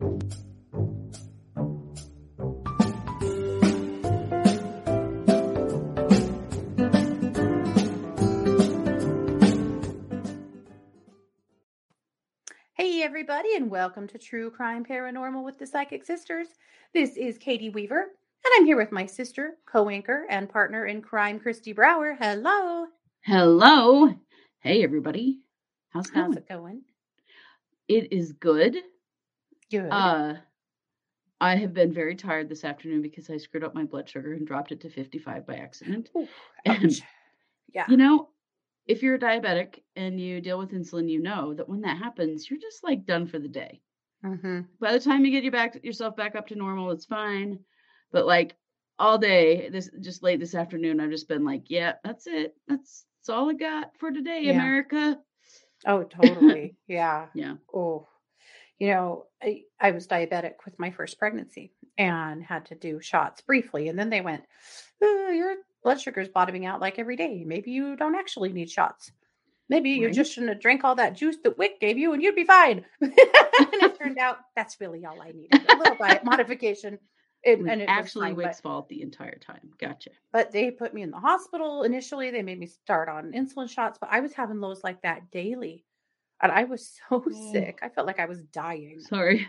Hey, everybody, and welcome to True Crime Paranormal with the Psychic Sisters. This is Katie Weaver, and I'm here with my sister, co anchor, and partner in crime, Christy Brower. Hello. Hello. Hey, everybody. How's it How's going? it going? It is good. Good. Uh, I have been very tired this afternoon because I screwed up my blood sugar and dropped it to 55 by accident. Ooh, And. Yeah. you know, if you're a diabetic and you deal with insulin, you know that when that happens, you're just like done for the day. hmm By the time you get your back yourself back up to normal, it's fine. But like all day, this just late this afternoon, I've just been like, yeah, that's it. That's that's all I got for today, Yeah. America. Oh, totally. yeah. Yeah. Oh, you know, I, I was diabetic with my first pregnancy and had to do shots briefly. And then they went, "Uh, Your blood sugar's bottoming out like every day. Maybe you don't actually need shots. Maybe you Right. just shouldn't have drank all that juice that Wick gave you and you'd be fine. and it turned out that's really all I needed a little diet modification. It and it actually fine, Wick's but, fault the entire time. Gotcha. but they put me in the hospital initially. They made me start on insulin shots, but I was having lows like that daily. And I was so Mm. sick. I felt like I was dying. Sorry.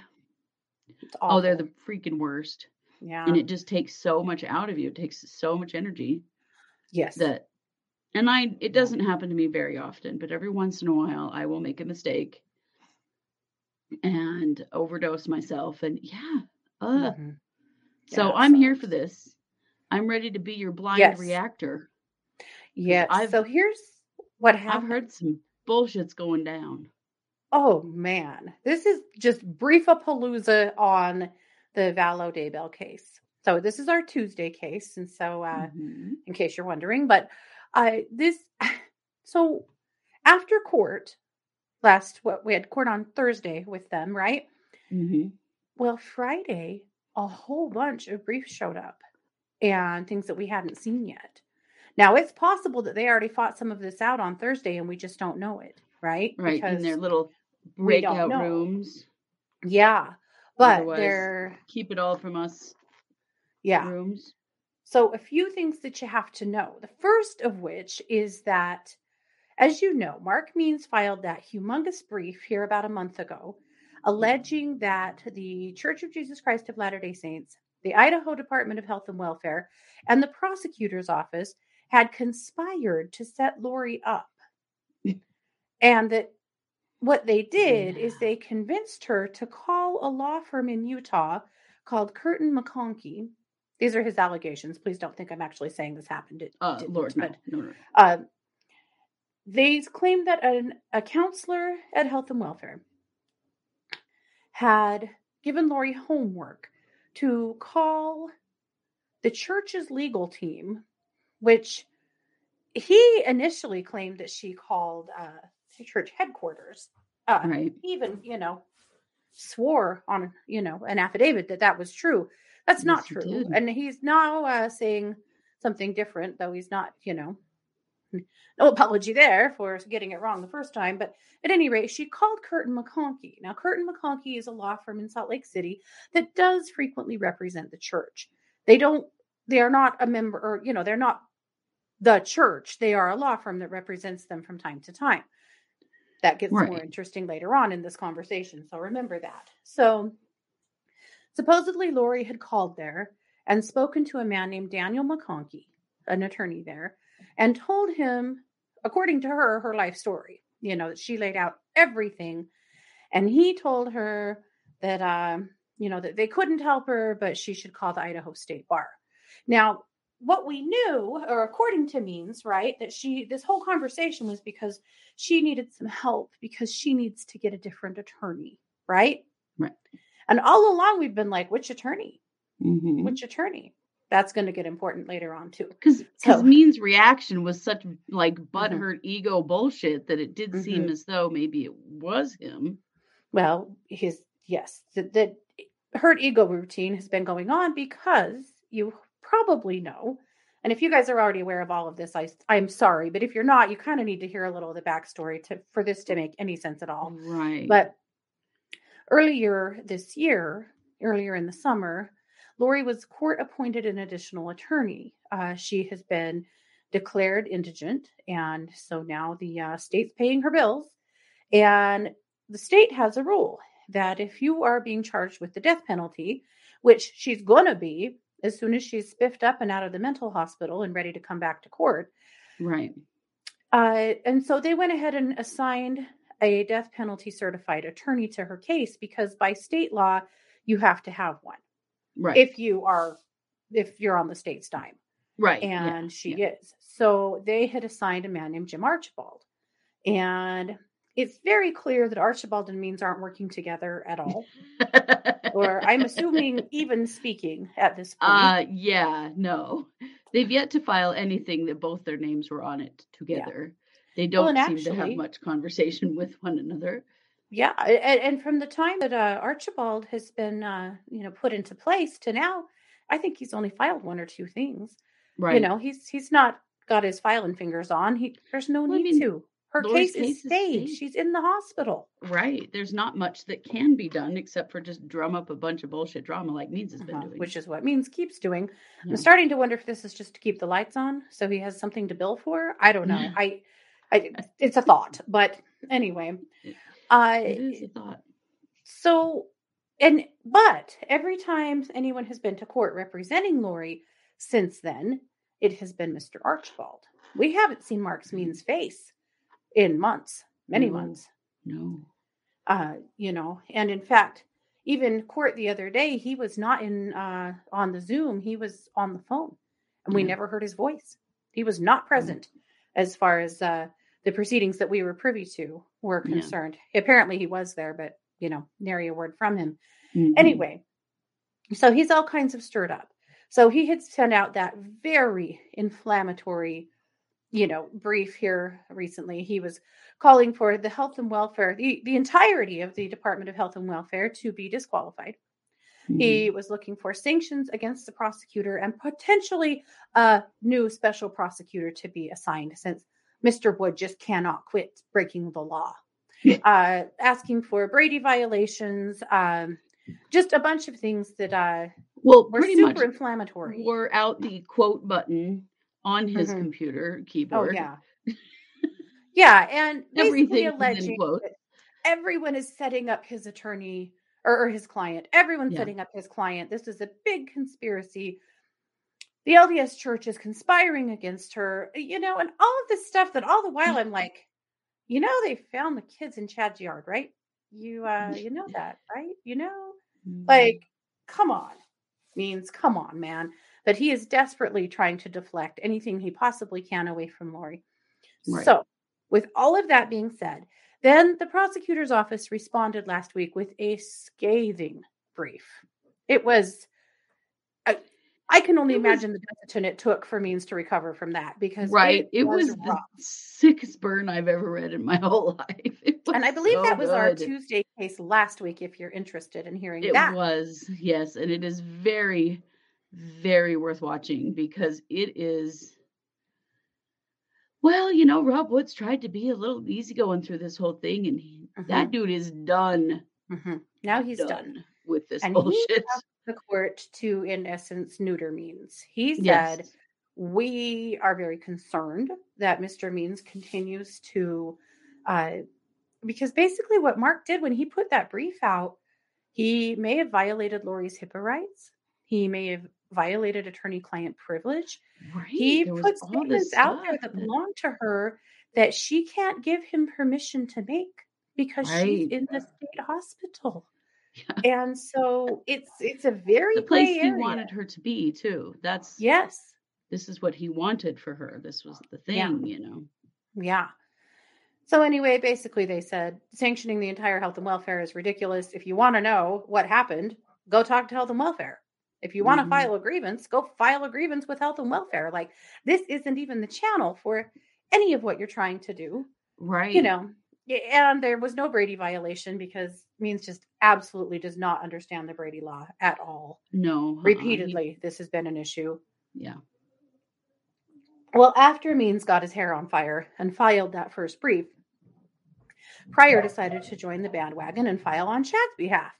Oh, they're the freaking worst. yeah. And it just takes so much out of you. It takes so much energy yes. that and I it doesn't happen to me very often, but every once in a while I will make a mistake and overdose myself and yeah. Uh Mhm. so I'm so here for this. I'm ready to be your blind yes. reactor. Yes. So here's what happened. I've heard some bullshit's going down. Oh man, this is just brief a palooza on the Vallow Daybell case. So this is our Tuesday case, and so uh, Mhm. in case you're wondering, but uh, this so after court last what we had court on Thursday with them, right? Mm-hmm. Well, Friday a whole bunch of briefs showed up and things that we hadn't seen yet. Now it's possible that they already fought some of this out on Thursday and we just don't know it, right? Right, in their little breakout rooms. Yeah. But Otherwise, they're keep it all from us yeah. rooms. So a few things that you have to know. The first of which is that as you know, Mark Means filed that humongous brief here about a month ago alleging that the Church of Jesus Christ of Latter-day Saints, the Idaho Department of Health and Welfare, and the prosecutor's office had conspired to set Lori up. and that what they did is they convinced her to call a law firm in Utah called Kirton McConkie. These are his allegations. Please don't think I'm actually saying this happened. It Uh, Lord, no, but no, no. uh, they claimed that an, a counselor at Health and Welfare had given Lori homework to call the church's legal team, which he initially claimed that she called uh, the church headquarters. Uh, Right. even, you know, swore on, you know, an affidavit that that was true. That's not Yes, he true. And he's now uh, saying something different, though he's not, you know, no apology there for getting it wrong the first time. But at any rate, she called Kirton McConkie. Now, Kirton McConkie is a law firm in Salt Lake City that does frequently represent the church. They don't, they are not a member, or, you know, they're not the church. They are a law firm that represents them from time to time. That gets more interesting later on in this conversation. So remember that. So supposedly Lori had called there and spoken to a man named Daniel McConkie, an attorney there, and told him, according to her, her life story. You know, that she laid out everything. And he told her that, um, you know, that they couldn't help her, but she should call the Idaho State Bar. Now, what we knew, or according to Means, right, that she, this whole conversation was because she needed some help because she needs to get a different attorney, right? Right. And all along, we've been like, which attorney? Mhm. Which attorney? That's going to get important later on, too. Because So- Mean's reaction was such like Mhm. butthurt ego bullshit that it did seem Mhm. as though maybe it was him. Well, his, yes, the, the hurt ego routine has been going on because you probably know. And if you guys are already aware of all of this, I, I'm sorry. But if you're not, you kind of need to hear a little of the backstory to for this to make any sense at all. Right. But Earlier this year, earlier in the summer, Lori was court appointed an additional attorney. Uh, she has been declared indigent, and so now the uh, state's paying her bills. And the state has a rule that if you are being charged with the death penalty, which she's going to be as soon as she's spiffed up and out of the mental hospital and ready to come back to court. Right. Uh, and so they went ahead and assigned a death penalty certified attorney to her case because by state law, you have to have one Right. if you are if you're on the state's dime right. yeah, and she yeah. is so they had assigned a man named jim archibald and it's very clear that archibald and means aren't working together at all or i'm assuming even speaking at this point uh yeah, no. They've yet to file anything that both their names were on it together. They don't and seem to have much conversation with one another. yeah and, and from the time that uh, archibald has been uh, you know put into place to now i think he's only filed one or two things Right. you know he's he's not got his filing fingers on he there's no Well, I need mean, to her Lori's case, is staged staged. she's in the hospital Right. There's not much that can be done except for just drum up a bunch of bullshit drama like Means has been Uh-huh, doing. which is what means keeps doing Yeah. i'm starting to wonder if this is just to keep the lights on so he has something to bill for i don't know i i it's a thought but anyway uh it is a thought. so and but every time anyone has been to court representing Lori since then, it has been Mr. Archibald. We haven't seen Mark's Means face in months, many No. months. No. Uh, you know, and in fact, even court the other day, he was not in uh on the Zoom, he was on the phone. And we Yeah. never heard his voice. He was not present as far as uh the proceedings that we were privy to were Yeah. concerned. Apparently he was there, but you know, nary a word from him. Mhm. Anyway, so he's all kinds of stirred up. So he had sent out that very inflammatory, you know, brief here recently. He was calling for the health and welfare, the, the entirety of the Department of Health and Welfare to be disqualified. Mhm. He was looking for sanctions against the prosecutor and potentially a new special prosecutor to be assigned since Mr. Wood just cannot quit breaking the law. Uh, asking for Brady violations, um, just a bunch of things that uh, well, were pretty super much inflammatory. wore out the quote button on his Mhm. computer Oh keyboard. yeah, yeah, and Everything alleging everyone is setting up his attorney or, or his client. Everyone's Yeah. setting up his client. This is a big conspiracy. The LDS Church is conspiring against her, you know, and all of this stuff. That all the while I'm like, you know, they found the kids in Chad's yard, right? You, uh, you know that, right? You know, Mhm. like, come on. Means, come on, man. But he is desperately trying to deflect anything he possibly can away from Lori. Right. So, with all of that being said, then the prosecutor's office responded last week with a scathing brief. It was, I, I can only It was- imagine the discipline it took for Means to recover from that because right. it, It was the rough. sickest burn I've ever read in my whole life. And I believe so that was our. Tuesday case last week. If you're interested in hearing It that, was, yes, and it is very, very worth watching because it is. Well, you know, Rob Woods tried to be a little easygoing through this whole thing, and he, that dude is done. Mhm. now he's done. done with this And bullshit. the court to, in essence, neuter Means. He said, Yes. We are very concerned that Mr. Means continues to, uh, because basically what Mark did when he put that brief out, he may have violated Lori's HIPAA rights. He may have violated attorney client privilege. Right. He there was put statements out there that belong to her that she can't give him permission to make because she's in the state hospital. Yeah. And so it's it's a very the place he area. wanted her to be too. That's Yes. this is what he wanted for her. This was the thing, Yeah. you know. Yeah. So anyway, basically they said sanctioning the entire health and welfare is ridiculous. If you want to know what happened, go talk to health and welfare. If you want to Mhm. file a grievance, go file a grievance with health and welfare. Like this isn't even the channel for any of what you're trying to do. Right. You know. And there was no Brady violation because Means just absolutely does not understand the Brady law at all. No. uh-uh, Repeatedly, this has been an issue. yeah. Well, after Means got his hair on fire and filed that first brief, Prior decided to join the bandwagon and file on Chad's behalf.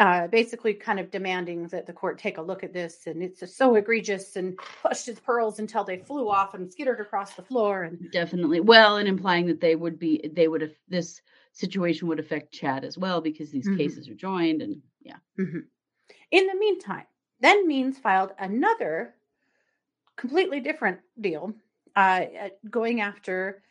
Uh, basically, kind of demanding that the court take a look at this, and it's just so egregious, and pushed his pearls until they flew off and skittered across the floor. And Definitely. Well, and implying that they would be, they would have, this situation would affect Chad as well because these Mhm. cases are joined. And yeah. Mhm. In the meantime, then Means filed another completely different deal, uh, uh, going after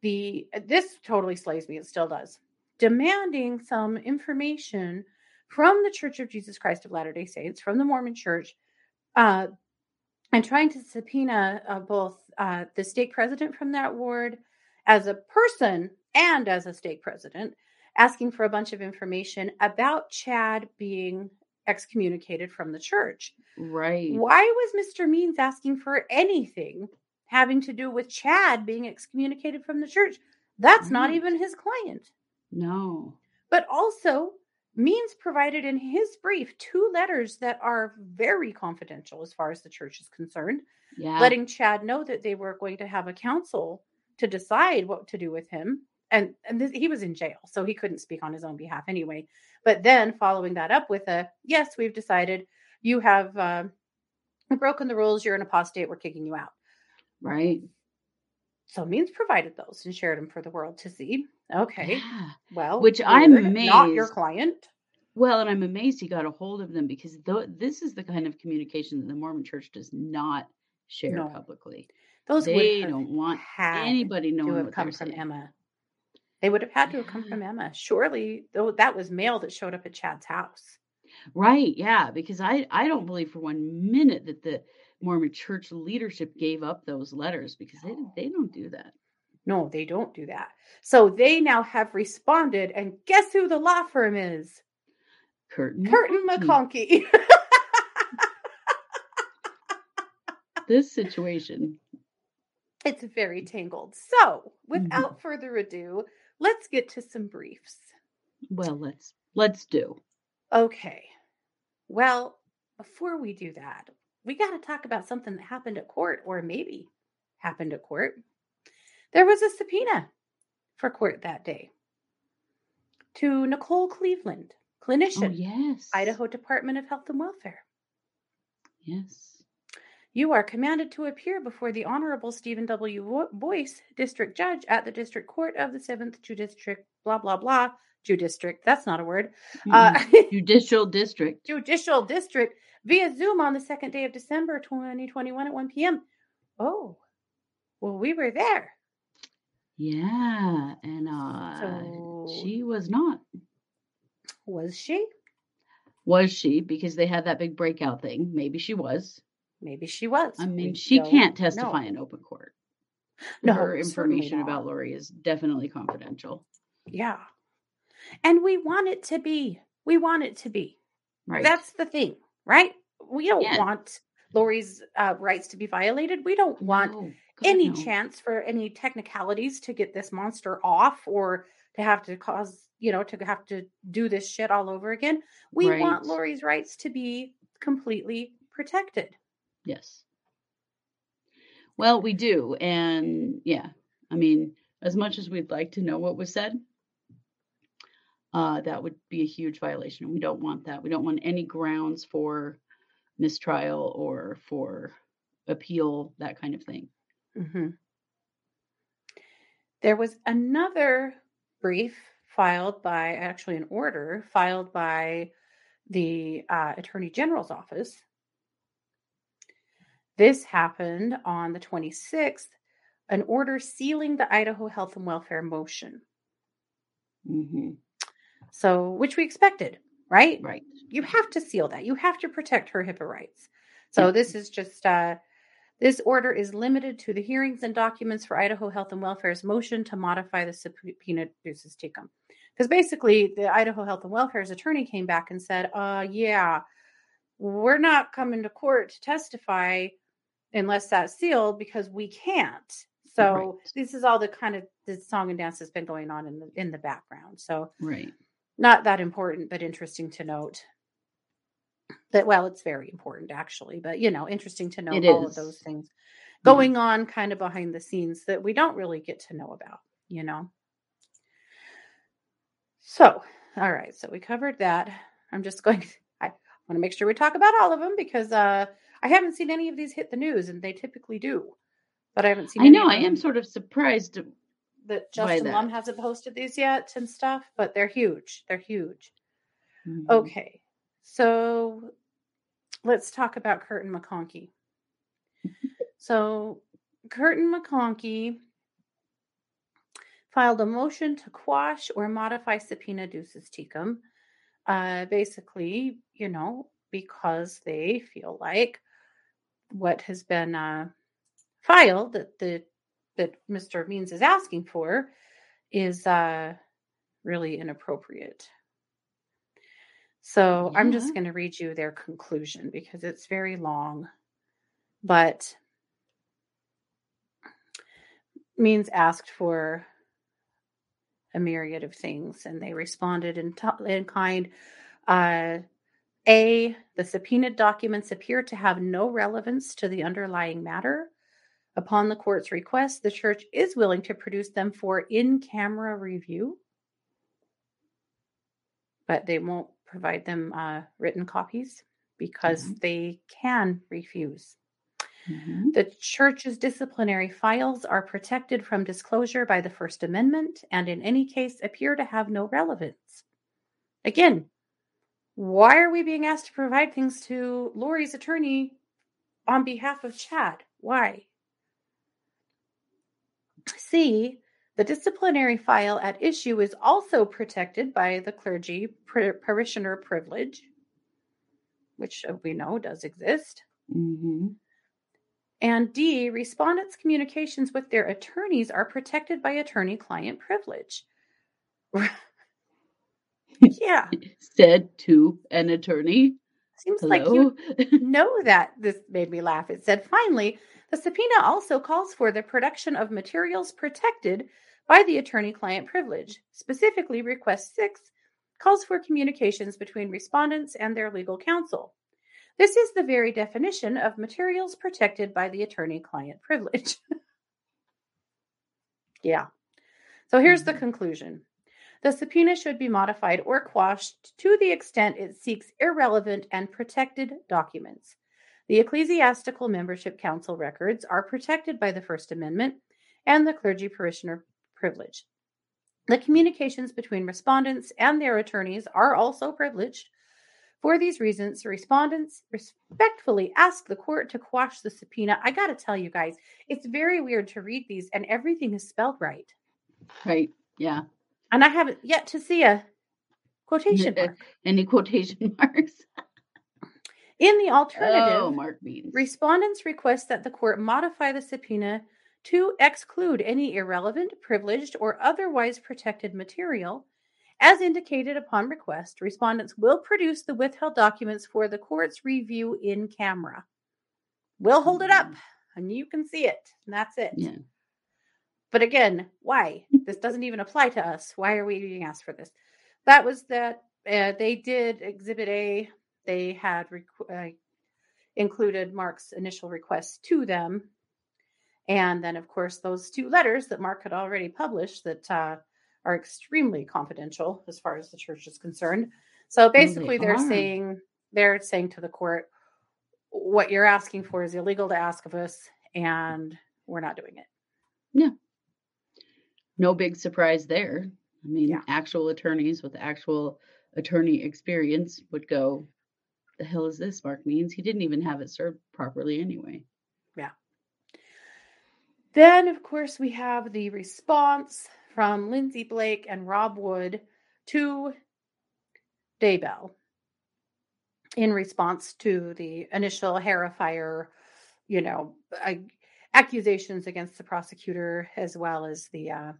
the. This totally slays me. It still does. Demanding some information from the Church of Jesus Christ of Latter Day Saints, from the Mormon Church, uh, and trying to subpoena uh, both uh, the stake president from that ward as a person and as a stake president, asking for a bunch of information about Chad being excommunicated from the church. Right. Why was Mr. Means asking for anything having to do with Chad being excommunicated from the church? That's not even his client. No. But also, Means provided in his brief two letters that are very confidential as far as the church is concerned, Yeah. letting Chad know that they were going to have a council to decide what to do with him. And, and this, he was in jail, so he couldn't speak on his own behalf anyway. But then following that up with a yes, we've decided you have uh, broken the rules, you're an apostate, we're kicking you out. right. So Means provided those and shared them for the world to see. Okay, Yeah. well, Which I'm weird, Not your client. Well, and I'm amazed he got a hold of them because th- this is the kind of communication that the Mormon church does not share No. publicly. Those They don't want anybody to knowing have what come from saying. Emma. They would have had to have come from Emma. Surely, though that was mail that showed up at Chad's house. Right. Yeah. Because I, I don't believe for one minute that the Mormon church leadership gave up those letters because they, they don't do that. No, they don't do that. So they now have responded, and guess who the law firm is? Kirton. Kirton McConkie. This situation. it's very tangled. So, mm-hmm. without further ado, let's get to some briefs. Well, let's let's do. Okay. Well, before we do that, we got to talk about something that happened at court, or maybe happened at court. There was a subpoena for court that day to Nicole Cleveland, Oh clinician, yes. Idaho Department of Health and Welfare. Yes. You are commanded to appear before the Honorable Stephen W. Boyce, District Judge at the District Court of the 7th Judistrict, blah, blah, blah. Judistrict, that's not a word. Uh, Mm-mm. Judicial district. Judicial District via Zoom on the second day of December 2021 at 1 p.m. Oh, well, we were there. Yeah. And uh So, she was not. was she? Was she? Because they had that big breakout thing. Maybe she was. Maybe she was. I mean, We she can't testify know. in open court. No, Her information about. Lori is definitely confidential. Yeah. And we want it to be. We want it to be. Right. That's the thing, right? We don't Yeah. want Lori's uh, rights to be violated. We don't want No, God, any no. chance for any technicalities to get this monster off or to have to cause, you know, to have to do this shit all over again. We want Lori's rights to be completely protected. Yes. Well, we do. And yeah, I mean, as much as we'd like to know what was said, uh, that would be a huge violation. We don't want that. We don't want any grounds for mistrial or for appeal, that kind of thing. Hmm There was another brief filed by, actually, an order filed by the uh, Attorney General's office. This happened on the 26th, an order sealing the Idaho Health and Welfare motion. hmm So, which we expected, right? Right. You have to seal that. You have to protect her HIPAA rights. So this is just uh this order is limited to the hearings and documents for Idaho Health and Welfare's motion to modify the subpoena duces tecum. Because basically the Idaho Health and Welfare's attorney came back and said, uh yeah, we're not coming to court to testify unless that's sealed because we can't. So Right. this is all the kind of the song and dance that's been going on in the in the background. So Right. not that important, but interesting to note. That well, it's very important actually, but you know, interesting to know It all of those things Mhm. going on kind of behind the scenes that we don't really get to know about, you know. So, all right. So we covered that. I'm just going. I want to make sure we talk about all of them because uh, I haven't seen any of these hit the news, and they typically do. But I haven't seen. I know. I am sort of surprised. that Justin that. Lum hasn't posted these yet and stuff, but they're huge. They're huge. Mhm. Okay, so let's talk about Kirton McConkie. so Kirton McConkie filed a motion to quash or modify subpoena duces tecum, uh, basically, you know, because they feel like what has been uh, filed that the that Mr. Means is asking for is uh, really inappropriate. So I'm just going to read you their conclusion because it's very long, but Means asked for a myriad of things, and they responded in, to- in kind. Uh, a, the subpoenaed documents appear to have no relevance to the underlying matter. Upon the court's request, the church is willing to produce them for in camera review, but they won't provide them uh, written copies because Mhm. they can refuse. Mhm. The church's disciplinary files are protected from disclosure by the First Amendment and, in any case, appear to have no relevance. Again, why are we being asked to provide things to Lori's attorney on behalf of Chad? Why? C. The disciplinary file at issue is also protected by the clergy par- parishioner privilege, which uh, we know does exist. Mhm. And D, respondents' communications with their attorneys are protected by attorney client privilege. yeah, Said to an attorney. seems like you know that. This made me laugh. It said, finally, the subpoena also calls for the production of materials protected by the attorney client privilege. Specifically, request six calls for communications between respondents and their legal counsel. This is the very definition of materials protected by the attorney client privilege. yeah. So here's the Mhm. conclusion. The subpoena should be modified or quashed to the extent it seeks irrelevant and protected documents. The Ecclesiastical Membership Council records are protected by the First Amendment and the clergy parishioner privilege. The communications between respondents and their attorneys are also privileged. For these reasons, respondents respectfully ask the court to quash the subpoena. I got to tell you guys, it's very weird to read these and everything is spelled right. Right. Yeah. And I haven't yet to see a quotation mark. Any quotation marks? In the alternative, Oh, Mark Beans. Respondents request that the court modify the subpoena to exclude any irrelevant, privileged, or otherwise protected material. As indicated upon request, respondents will produce the withheld documents for the court's review in camera. We'll hold it up and you can see it. And that's it. Yeah. But again, why? this doesn't even apply to us. Why are we being asked for this? That was that uh, they did Exhibit A. They had requ- uh, included Mark's initial request to them. And then, of course, those two letters that Mark had already published that uh, are extremely confidential as far as the church is concerned. So basically, they're are. saying they're saying to the court, what you're asking for is illegal to ask of us, and we're not doing it. Yeah, no big surprise there. I mean, Yeah. actual attorneys with actual attorney experience would go, the hell is this? Mark means he didn't even have it served properly anyway. Yeah then, of course, we have the response from Lindsay Blake and Rob Wood to Daybell in response to the initial Fire, you know, accusations against the prosecutor as well as the uh,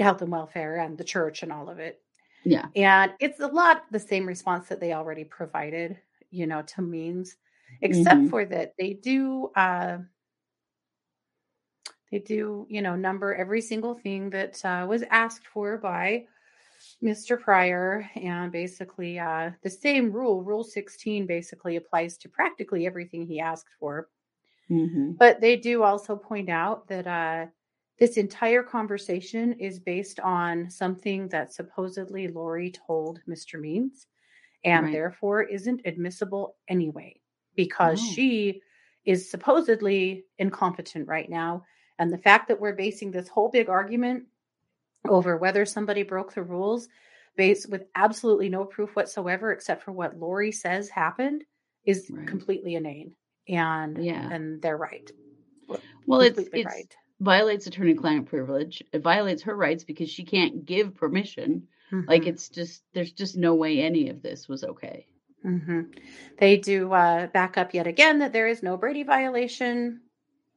health and welfare and the church and all of it. Yeah. And it's a lot the same response that they already provided, you know, to means, except Mhm. for that they do uh they do, you know, number every single thing that uh, was asked for by Mr. Prior. And basically, uh, the same rule, Rule 16, basically applies to practically everything he asked for. hmm But they do also point out that uh, this entire conversation is based on something that supposedly Lori told Mr. Means and Right. therefore isn't admissible anyway because No. she is supposedly incompetent right now. And the fact that we're basing this whole big argument over whether somebody broke the rules based with absolutely no proof whatsoever except for what Lori says happened is Right. completely inane. And Yeah. and they're right. Well, it's completely it's right. Violates attorney-client privilege. It violates her rights because she can't give permission. Like Mhm. it's just there's just no way any of this was okay. hmm They do uh, back up yet again that there is no Brady violation.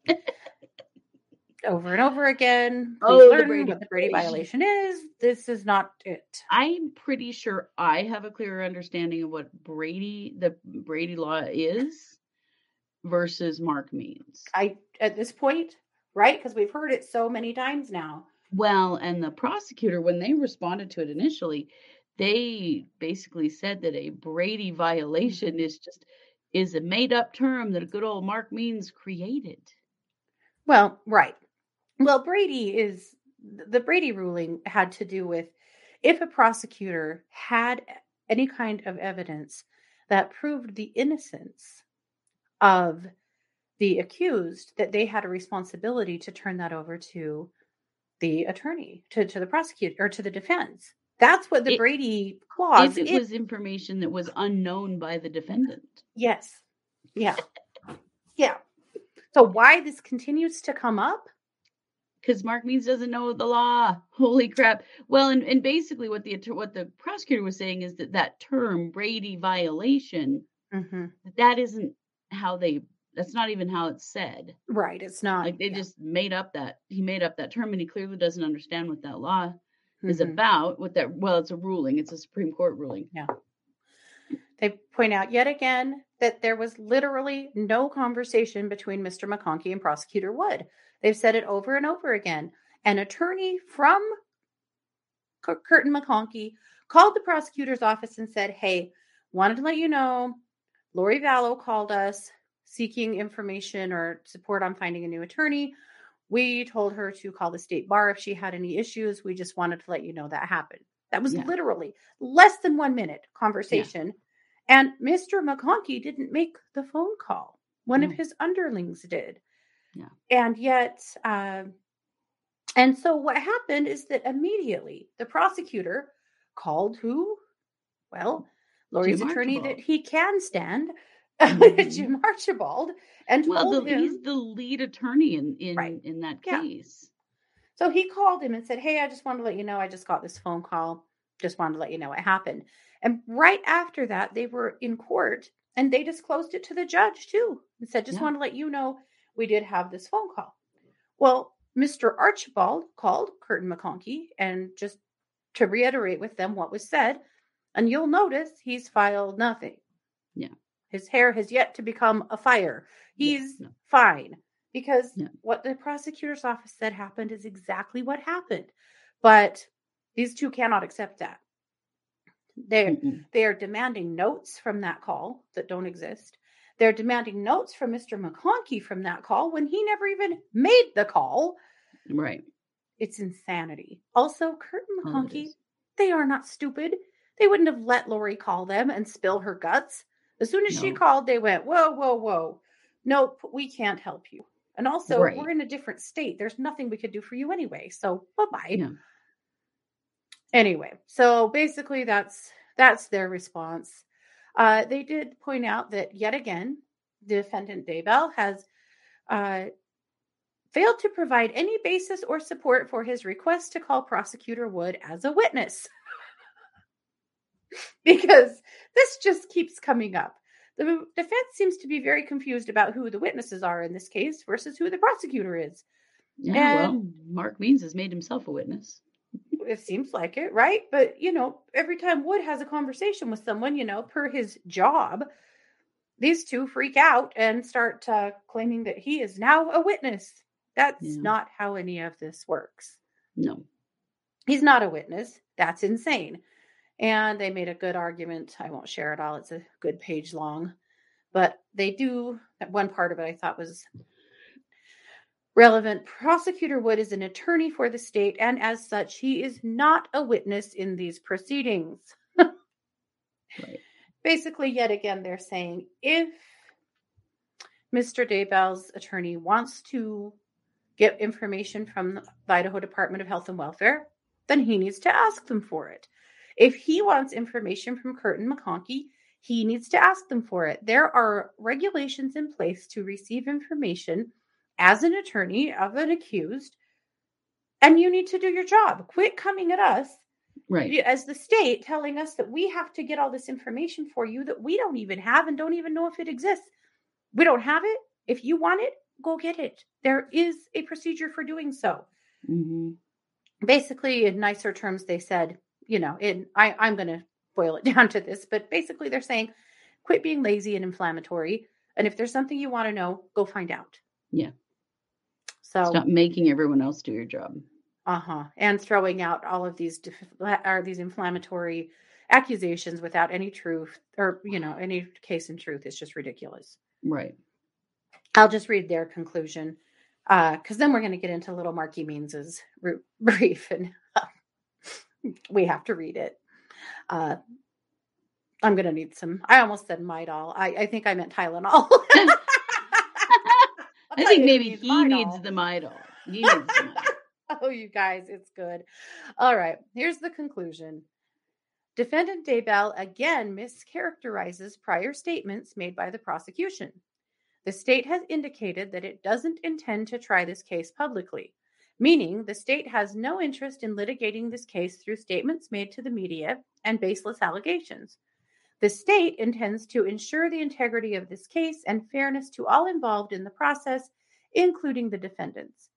over and over again. Please Oh, the Brady what the Brady violation is. This is not it. I'm pretty sure I have a clearer understanding of what Brady the Brady law is versus Mark means. I at this point, right? Because we've heard it so many times now. Well, and the prosecutor, when they responded to it initially, they basically said that a Brady violation is just is a made up term that a good old Mark Means created. Well, right. Well, Brady is the Brady ruling had to do with if a prosecutor had any kind of evidence that proved the innocence of the accused, that they had a responsibility to turn that over to the attorney, to, to the prosecutor, or to the defense. That's what the It- Brady clause if it is. was information that was unknown by the defendant. Yes. Yeah. Yeah. So why this continues to come up? Because Mark Means doesn't know the law. Holy crap! Well, and, and basically, what the what the prosecutor was saying is that that term Brady violation hmm that isn't how they. That's not even how it's said. Right. It's not. Like they yeah. just made up that he made up that term, and he clearly doesn't understand what that law is Mhm. about. What that well, it's a ruling. It's a Supreme Court ruling. Yeah. They point out yet again that there was literally no conversation between Mr. McConkie and Prosecutor Wood. They've said it over and over again. An attorney from Cur- Kirton McConkie called the prosecutor's office and said, Hey, wanted to let you know Lori Vallow called us seeking information or support on finding a new attorney. We told her to call the state bar if she had any issues. We just wanted to let you know that happened. That was Yeah. literally less than one minute conversation. And Mr. McConkie didn't make the phone call. One of his underlings did. Yeah. And yet, uh, and so what happened is that immediately the prosecutor called who? Well, Lori's attorney that he can stand. Mm-hmm. Jim Archibald, and Well, the, him. he's the lead attorney in in Right. in that Yeah. case. So he called him and said, Hey, I just wanted to let you know I just got this phone call. Just wanted to let you know what happened. And right after that, they were in court and they disclosed it to the judge too and said, Just Yeah. want to let you know we did have this phone call. Well, Mr. Archibald called Kirton McConkie and just to reiterate with them what was said. And you'll notice he's filed nothing. Yeah. His hair has yet to become a fire. Yeah, He's no. fine because Yeah. what the prosecutor's office said happened is exactly what happened. But these two cannot accept that. They they are demanding notes from that call that don't exist. They're demanding notes from Mr. McConkie from that call when he never even made the call. Right. It's insanity. Also, Kirton Oh, it McConkie, they are not stupid. They wouldn't have let Lori call them and spill her guts. As soon as she called, they went, Whoa, whoa, whoa. Nope, we can't help you. And also, Right. we're in a different state. There's nothing we could do for you anyway. So bye bye. Yeah. Anyway, so basically that's that's their response. Uh, they did point out that yet again, defendant Daybell has uh, failed to provide any basis or support for his request to call prosecutor Wood as a witness. because this just keeps coming up. The defense seems to be very confused about who the witnesses are in this case versus who the prosecutor is. Yeah. well, Mark Means has made himself a witness. It seems like it, right? But you know, every time Wood has a conversation with someone, you know, per his job, these two freak out and start uh, claiming that he is now a witness. That's Yeah. not how any of this works. No. He's not a witness. That's insane. And they made a good argument. I won't share it all. It's a good page long. But they do one part of it I thought was Relevant prosecutor Wood is an attorney for the state, and as such, he is not a witness in these proceedings. Right. Basically, yet again, they're saying if Mr. Daybell's attorney wants to get information from the Idaho Department of Health and Welfare, then he needs to ask them for it. If he wants information from Kirton McConkie, he needs to ask them for it. There are regulations in place to receive information as an attorney of an accused, and you need to do your job. Quit coming at us Right. as the state telling us that we have to get all this information for you that we don't even have and don't even know if it exists. We don't have it. If you want it, go get it. There is a procedure for doing so. hmm Basically, in nicer terms, they said, you know, in I, I'm going to boil it down to this, but basically, they're saying, quit being lazy and inflammatory. And if there's something you want to know, go find out. Yeah. So Stop making everyone else do your job. Uh-huh. And throwing out all of these def- are these inflammatory accusations without any truth or you know any case in truth is just ridiculous. Right. I'll just read their conclusion because then we're going to get into little Marky Means's brief and we have to read it. Uh, I'm going to need some. I almost said Midol. I, I think I meant Tylenol. I think maybe needs he Midol. needs the Midol. He needs the Midol. Oh, you guys, it's good. All right, here's the conclusion. Defendant Daybell again mischaracterizes prior statements made by the prosecution. The state has indicated that it doesn't intend to try this case publicly, meaning the state has no interest in litigating this case through statements made to the media and baseless allegations. The state intends to ensure the integrity of this case and fairness to all involved in the process, including the defendants.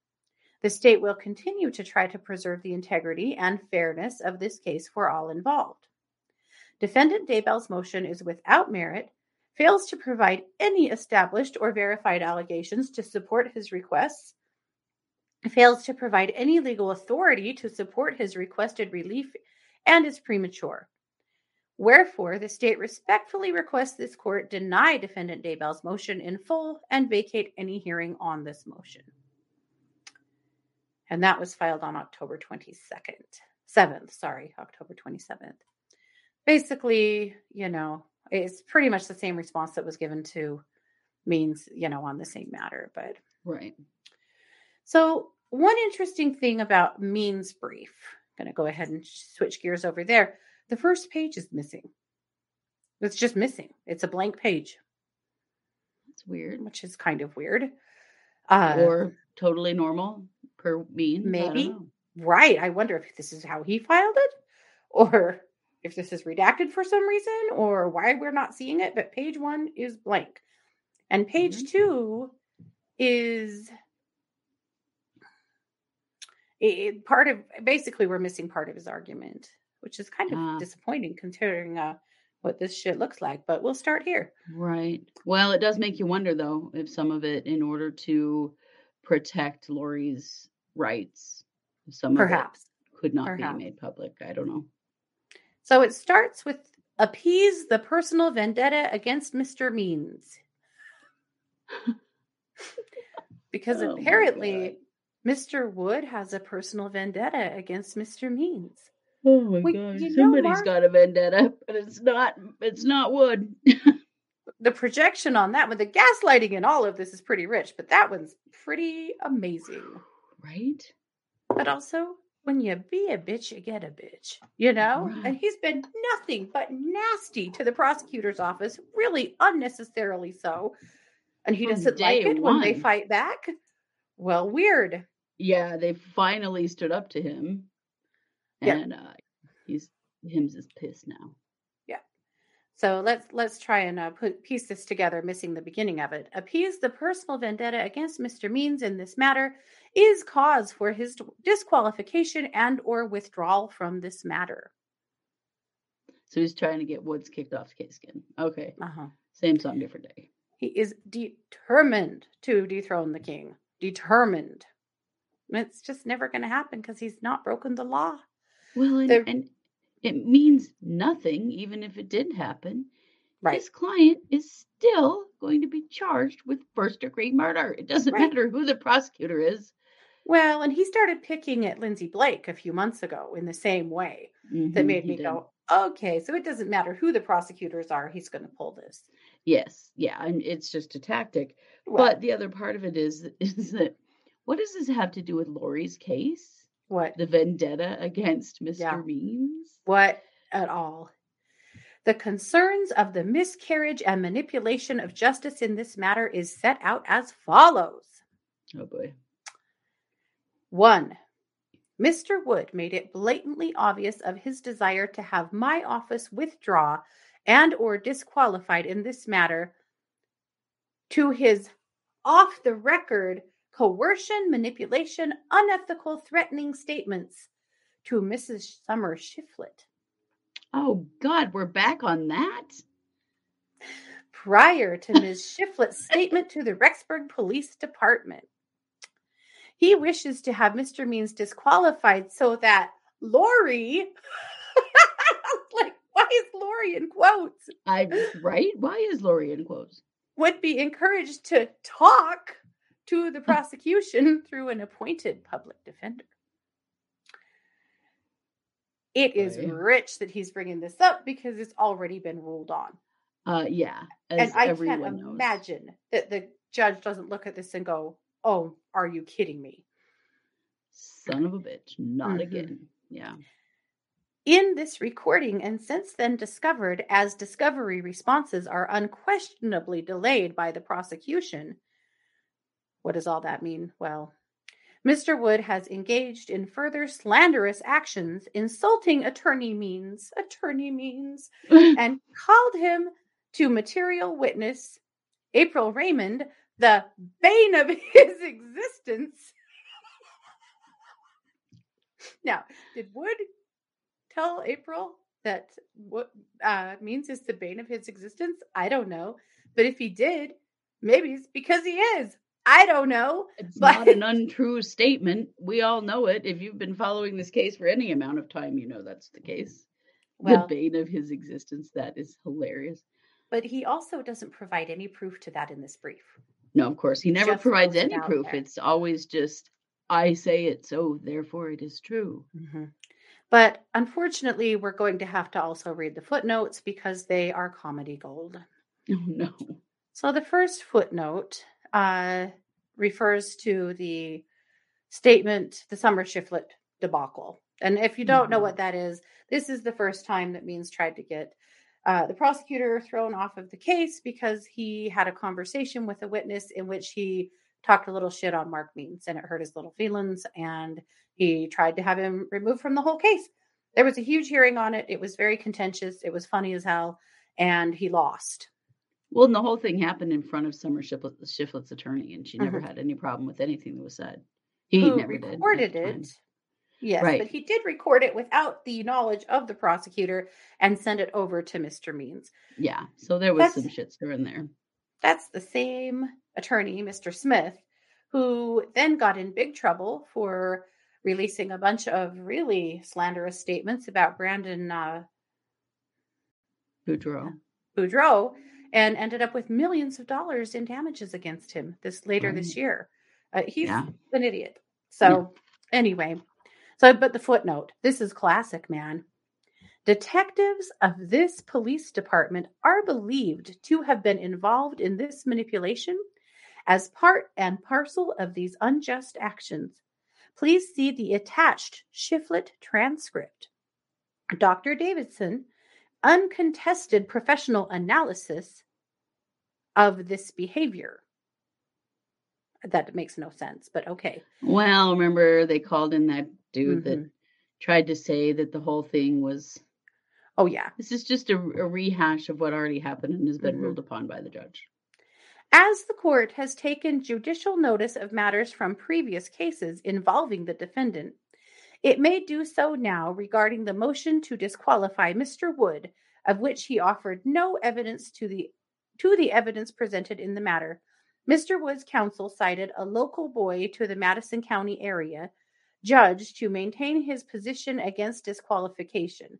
The state will continue to try to preserve the integrity and fairness of this case for all involved. Defendant Daybell's motion is without merit, fails to provide any established or verified allegations to support his requests, fails to provide any legal authority to support his requested relief, and is premature. Wherefore, the state respectfully requests this court deny defendant Daybell's motion in full and vacate any hearing on this motion and that was filed on October 22nd, 7th, sorry, October 27th. Basically, you know, it's pretty much the same response that was given to means, you know, on the same matter. But Right. so, one interesting thing about means brief, I'm going to go ahead and switch gears over there. The first page is missing. It's just missing. It's a blank page, That's weird. which is kind of weird. Uh, or totally normal per means. Maybe. know. Right. I wonder if this is how he filed it or if this is redacted for some reason or why we're not seeing it. But page one is blank. And page Mhm. two is it, it- part of basically we're missing part of his argument, which is kind of Ah. disappointing considering uh, what this shit looks like. But we'll start here. Right. Well, it does make you wonder, though, if some of it, in order to protect Lori's rights, some Perhaps. of it could not Perhaps. be made public. I don't know. So it starts with appease the personal vendetta against Mr. Means. because Oh apparently Mr. Wood has a personal vendetta against Mr. Means. Oh my you know, Somebody's Mark- got a vendetta, but it's not. It's not Wood. The projection on that with the gaslighting and all of this is pretty rich, but that one's pretty amazing. right? But also, when you be a bitch, you get a bitch, you know? Right. And he's been nothing but nasty to the prosecutor's office, really unnecessarily so. And he From doesn't like it when they fight back. Well, weird. Yeah, they finally stood up to him, Yeah. and uh, he's him's is pissed now. Yeah. So let's let's try and uh, put piece this together, missing the beginning of it. Appease the personal vendetta against Mr. Means in this matter is cause for his disqualification and or withdrawal from this matter. So he's trying to get Woods kicked off the case again. Okay, Uh-huh. same song, different day. He is determined to dethrone the king. Determined. It's just never going to happen because he's not broken the law. Well, and, and it means nothing, even if it did happen. Right. his client is still going to be charged with first degree murder. It doesn't Right. matter who the prosecutor is. Well, and he started picking at Lindsay Blake a few months ago in the same way that Mhm, made me did. go, okay, so it doesn't matter who the prosecutors are, he's going to pull this. Yes, yeah, and it's just a tactic. Well, But the other part of it is is that what does this have to do with Lori's case? what? The vendetta against Mr. Yeah. Means? What at all? The concerns of the miscarriage and manipulation of justice in this matter is set out as follows. Oh boy. One, Mr. Wood made it blatantly obvious of his desire to have my office withdraw and or disqualified in this matter to his off the record coercion, manipulation, unethical, threatening statements to Mrs. Summer Shiflett. Oh God, we're back on that. prior to Ms. Shiflett's statement to the Rexburg Police Department. He wishes to have Mr. Means disqualified so that Lori, like, why is Lori in quotes, I right? Why is Lori in quotes? would be encouraged to talk to the prosecution through an appointed public defender. It is Right. rich that he's bringing this up because it's already been ruled on. Uh, yeah, as and I can't knows. imagine that the judge doesn't look at this and go, "Oh, are you kidding me?" Son of a bitch, not Mhm. again. Yeah. In this recording, and since then discovered as discovery responses are unquestionably delayed by the prosecution. What does all that mean? Well, Mr. Wood has engaged in further slanderous actions, insulting attorney means, attorney means, and called him to material witness April Raymond, the bane of his existence. now, did Wood tell April that what uh, means is the bane of his existence? I don't know. But if he did, maybe it's because he is. I don't know. It's But- not an untrue statement. We all know it. If you've been following this case for any amount of time, you know that's the mm-hmm. case. Well, the bane of his existence. That is hilarious. but he also doesn't provide any proof to that in this brief. No, of course, he never Just provides any proof. there. It's always just, I say it, so therefore it is true. Mm-hmm. But unfortunately, we're going to have to also read the footnotes because they are comedy gold. Oh, no. So the first footnote uh, refers to the statement, the Summer Shiflett debacle. And if you don't know Mhm. what that is, this is the first time that Means tried to get uh, the prosecutor thrown off of the case because he had a conversation with a witness in which he talked a little shit on Mark Means and it hurt his little feelings. And he tried to have him removed from the whole case. There was a huge hearing on it. It was very contentious. It was funny as hell. And he lost. Well, and the whole thing happened in front of Summer Shiflett, Shiflett's attorney, and she never Mhm. had any problem with anything that was said. He who never did. recorded time. it. Yes, Right. but he did record it without the knowledge of the prosecutor and send it over to Mr. Means. Yeah, so there was some That's- shit stirring there. That's the same attorney, Mr. Smith, who then got in big trouble for releasing a bunch of really slanderous statements about Brandon uh, Boudreaux. Boudreaux and ended up with millions of dollars in damages against him this later this year. Uh, he's Yeah. an idiot. So anyway, so but the footnote. This is classic, man. Detectives of this police department are believed to have been involved in this manipulation as part and parcel of these unjust actions. Please see the attached Shiflett transcript. Dr. Davidson uncontested professional analysis of this behavior. That makes no sense, but okay. Well, remember they called in that dude that Mhm. tried to say that the whole thing was Oh, yeah. this is just a, a rehash of what already happened and has been Mhm. ruled upon by the judge. As the court has taken judicial notice of matters from previous cases involving the defendant, it may do so now regarding the motion to disqualify Mr. Wood, of which he offered no evidence to the to the evidence presented in the matter. Mr. Wood's counsel cited a local boy to the Madison County area judge to maintain his position against disqualification.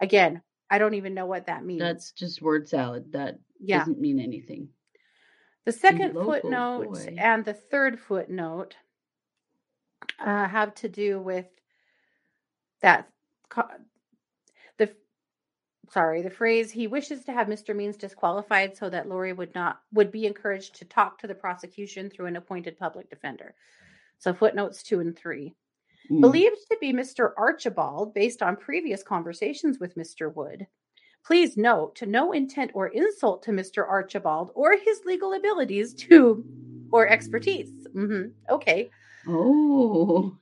Again, I don't even know what that means. That's just word salad. That yeah. doesn't mean anything. The second footnote boy. and the third footnote uh, have to do with that. The sorry, the phrase he wishes to have Mr. Means disqualified so that Lori would not would be encouraged to talk to the prosecution through an appointed public defender. So footnotes two and three. Mm. Believed to be Mr. Archibald based on previous conversations with Mr. Wood. Please note to no intent or insult to Mr. Archibald or his legal abilities to or expertise. mm-hmm. Okay. Oh.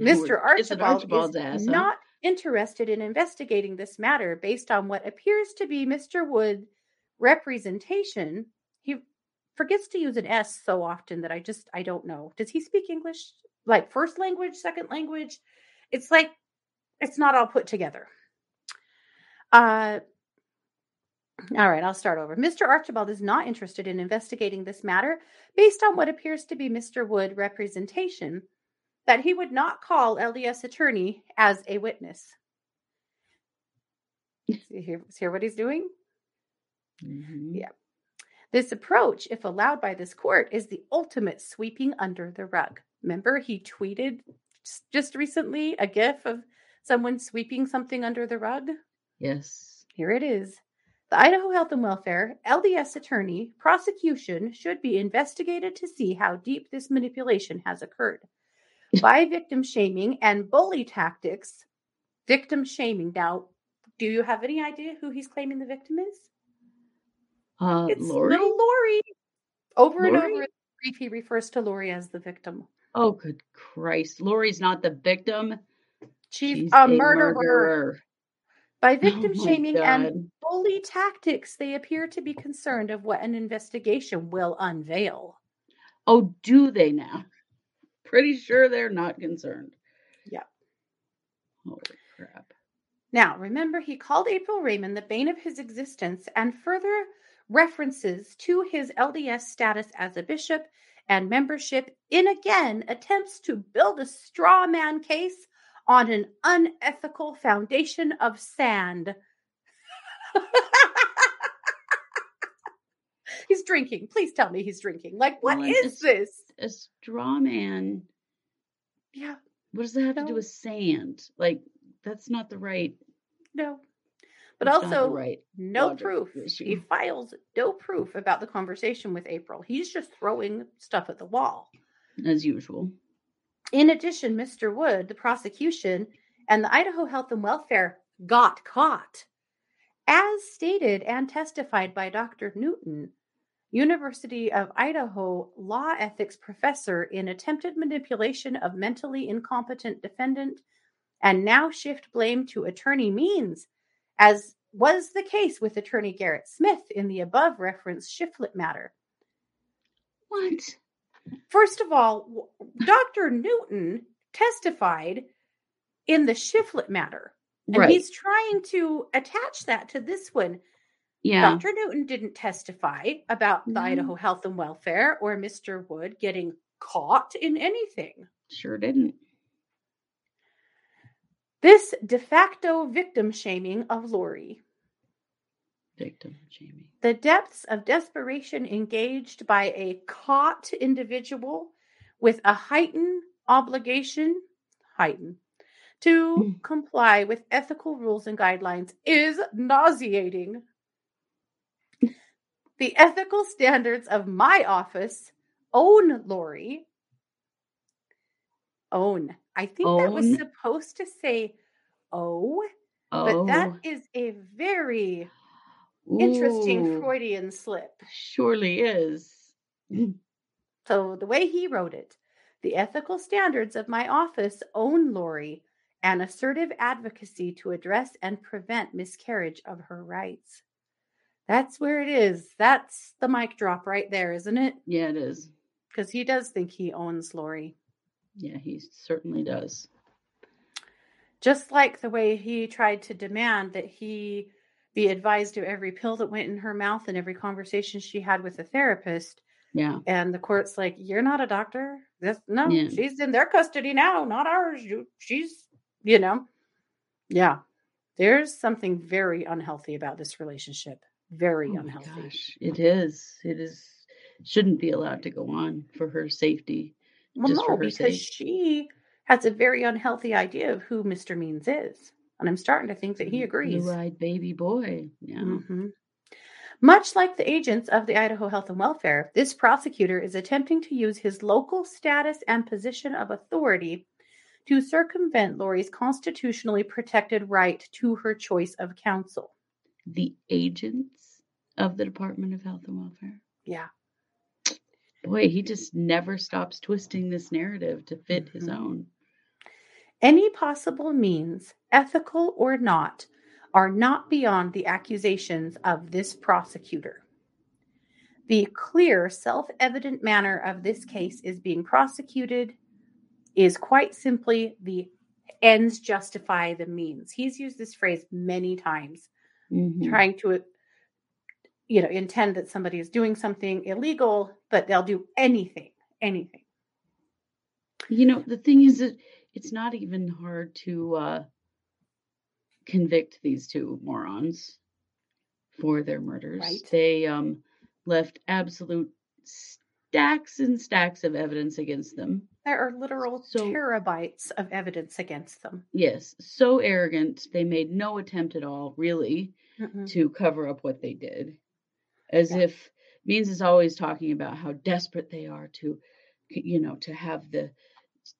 Mr. We're Archibald is huh? not interested in investigating this matter based on what appears to be Mr. Wood's representation. He forgets to use an S so often that I just I don't know. Does he speak English like first language, second language? It's like it's not all put together. Uh all right, I'll start over. Mr. Archibald is not interested in investigating this matter based on what appears to be Mr. Wood representation that he would not call LDS attorney as a witness. See here, see what he's doing? Mhm. Yeah. This approach, if allowed by this court, is the ultimate sweeping under the rug. Remember, he tweeted just recently a gif of someone sweeping something under the rug? Yes. Here it is. The Idaho Health and Welfare LDS attorney prosecution should be investigated to see how deep this manipulation has occurred. By victim shaming and bully tactics, victim shaming. Now, do you have any idea who he's claiming the victim is? Uh, It's Lori? little Lori. Over and over in the brief, he refers to Lori as the victim. Oh, good Christ. Lori's not the victim. She's, She's a, murderer. murderer. By Oh victim my shaming and bully tactics, they appear to be concerned of what an investigation will unveil. Oh, do they now? Pretty sure they're not concerned. Yeah. Holy crap. Now, remember, he called April Raymond the bane of his existence and further references to his LDS status as a bishop and membership in again attempts to build a straw man case on an unethical foundation of sand. he's drinking. Please tell me he's drinking. Like, oh, what Well, is this? A straw man. Yeah, What does that have to do with sand? Like, that's not the right. no. But that's not the also, right. no proof. issue. He files no proof about the conversation with April. He's just throwing stuff at the wall. As usual. In addition, Mr. Wood, the prosecution, and the Idaho Health and Welfare got caught. As stated and testified by Dr. Newton, University of Idaho law ethics professor in attempted manipulation of mentally incompetent defendant, and now shift blame to attorney means, as was the case with attorney Garrett Smith in the above referenced Shiflett matter. What? First of all, Dr. Newton testified in the Shiflett matter, and right. he's trying to attach that to this one. Yeah. Dr. Newton didn't testify about the. Idaho Health and Welfare or Mr. Wood getting caught in anything. Sure didn't. This de facto victim shaming of Lori, Victim shaming. the depths of desperation engaged by a caught individual with a heightened obligation, heightened, to Mm. comply with ethical rules and guidelines is nauseating. The ethical standards of my office own Lori. Own. I think that was supposed to say oh, Oh. but that is a very interesting Freudian slip. Surely is. So the way he wrote it, the ethical standards of my office own Lori an assertive advocacy to address and prevent miscarriage of her rights. That's where it is. That's the mic drop right there, isn't it? Yeah, it is. Because he does think he owns Lori. Yeah, he certainly does. Just like the way he tried to demand that he be advised of every pill that went in her mouth and every conversation she had with a therapist. Yeah. And the court's like, "You're not a doctor. This no, Yeah. she's in their custody now, not ours. You, she's, you know, yeah, There's something very unhealthy about this relationship. Very Oh unhealthy. gosh, it is. It is. Shouldn't be allowed to go on for her safety. Well, no, because sake. she has a very unhealthy idea of who Mr. Means is. And I'm starting to think that he agrees. Blue-eyed baby boy. Yeah. Mhm. Much like the agents of the Idaho Health and Welfare, this prosecutor is attempting to use his local status and position of authority to circumvent Lori's constitutionally protected right to her choice of counsel. The agents of the Department of Health and Welfare. Yeah. Boy, he just never stops twisting this narrative to fit his Mhm. own. Any possible means, ethical or not, are not beyond the accusations of this prosecutor. The clear, self evident manner of this case is being prosecuted is quite simply the ends justify the means. He's used this phrase many times, Mhm. trying to you know intend that somebody is doing something illegal but they'll do anything anything You know, the thing is that it's not even hard to uh, convict these two morons for their murders. Right. They um, left absolute stacks and stacks of evidence against them. There are literal So- terabytes of evidence against them Yes, so arrogant. They made no attempt at all, really, Mm-mm. to cover up what they did. As Yeah. if Means is always talking about how desperate they are to, you know, to have the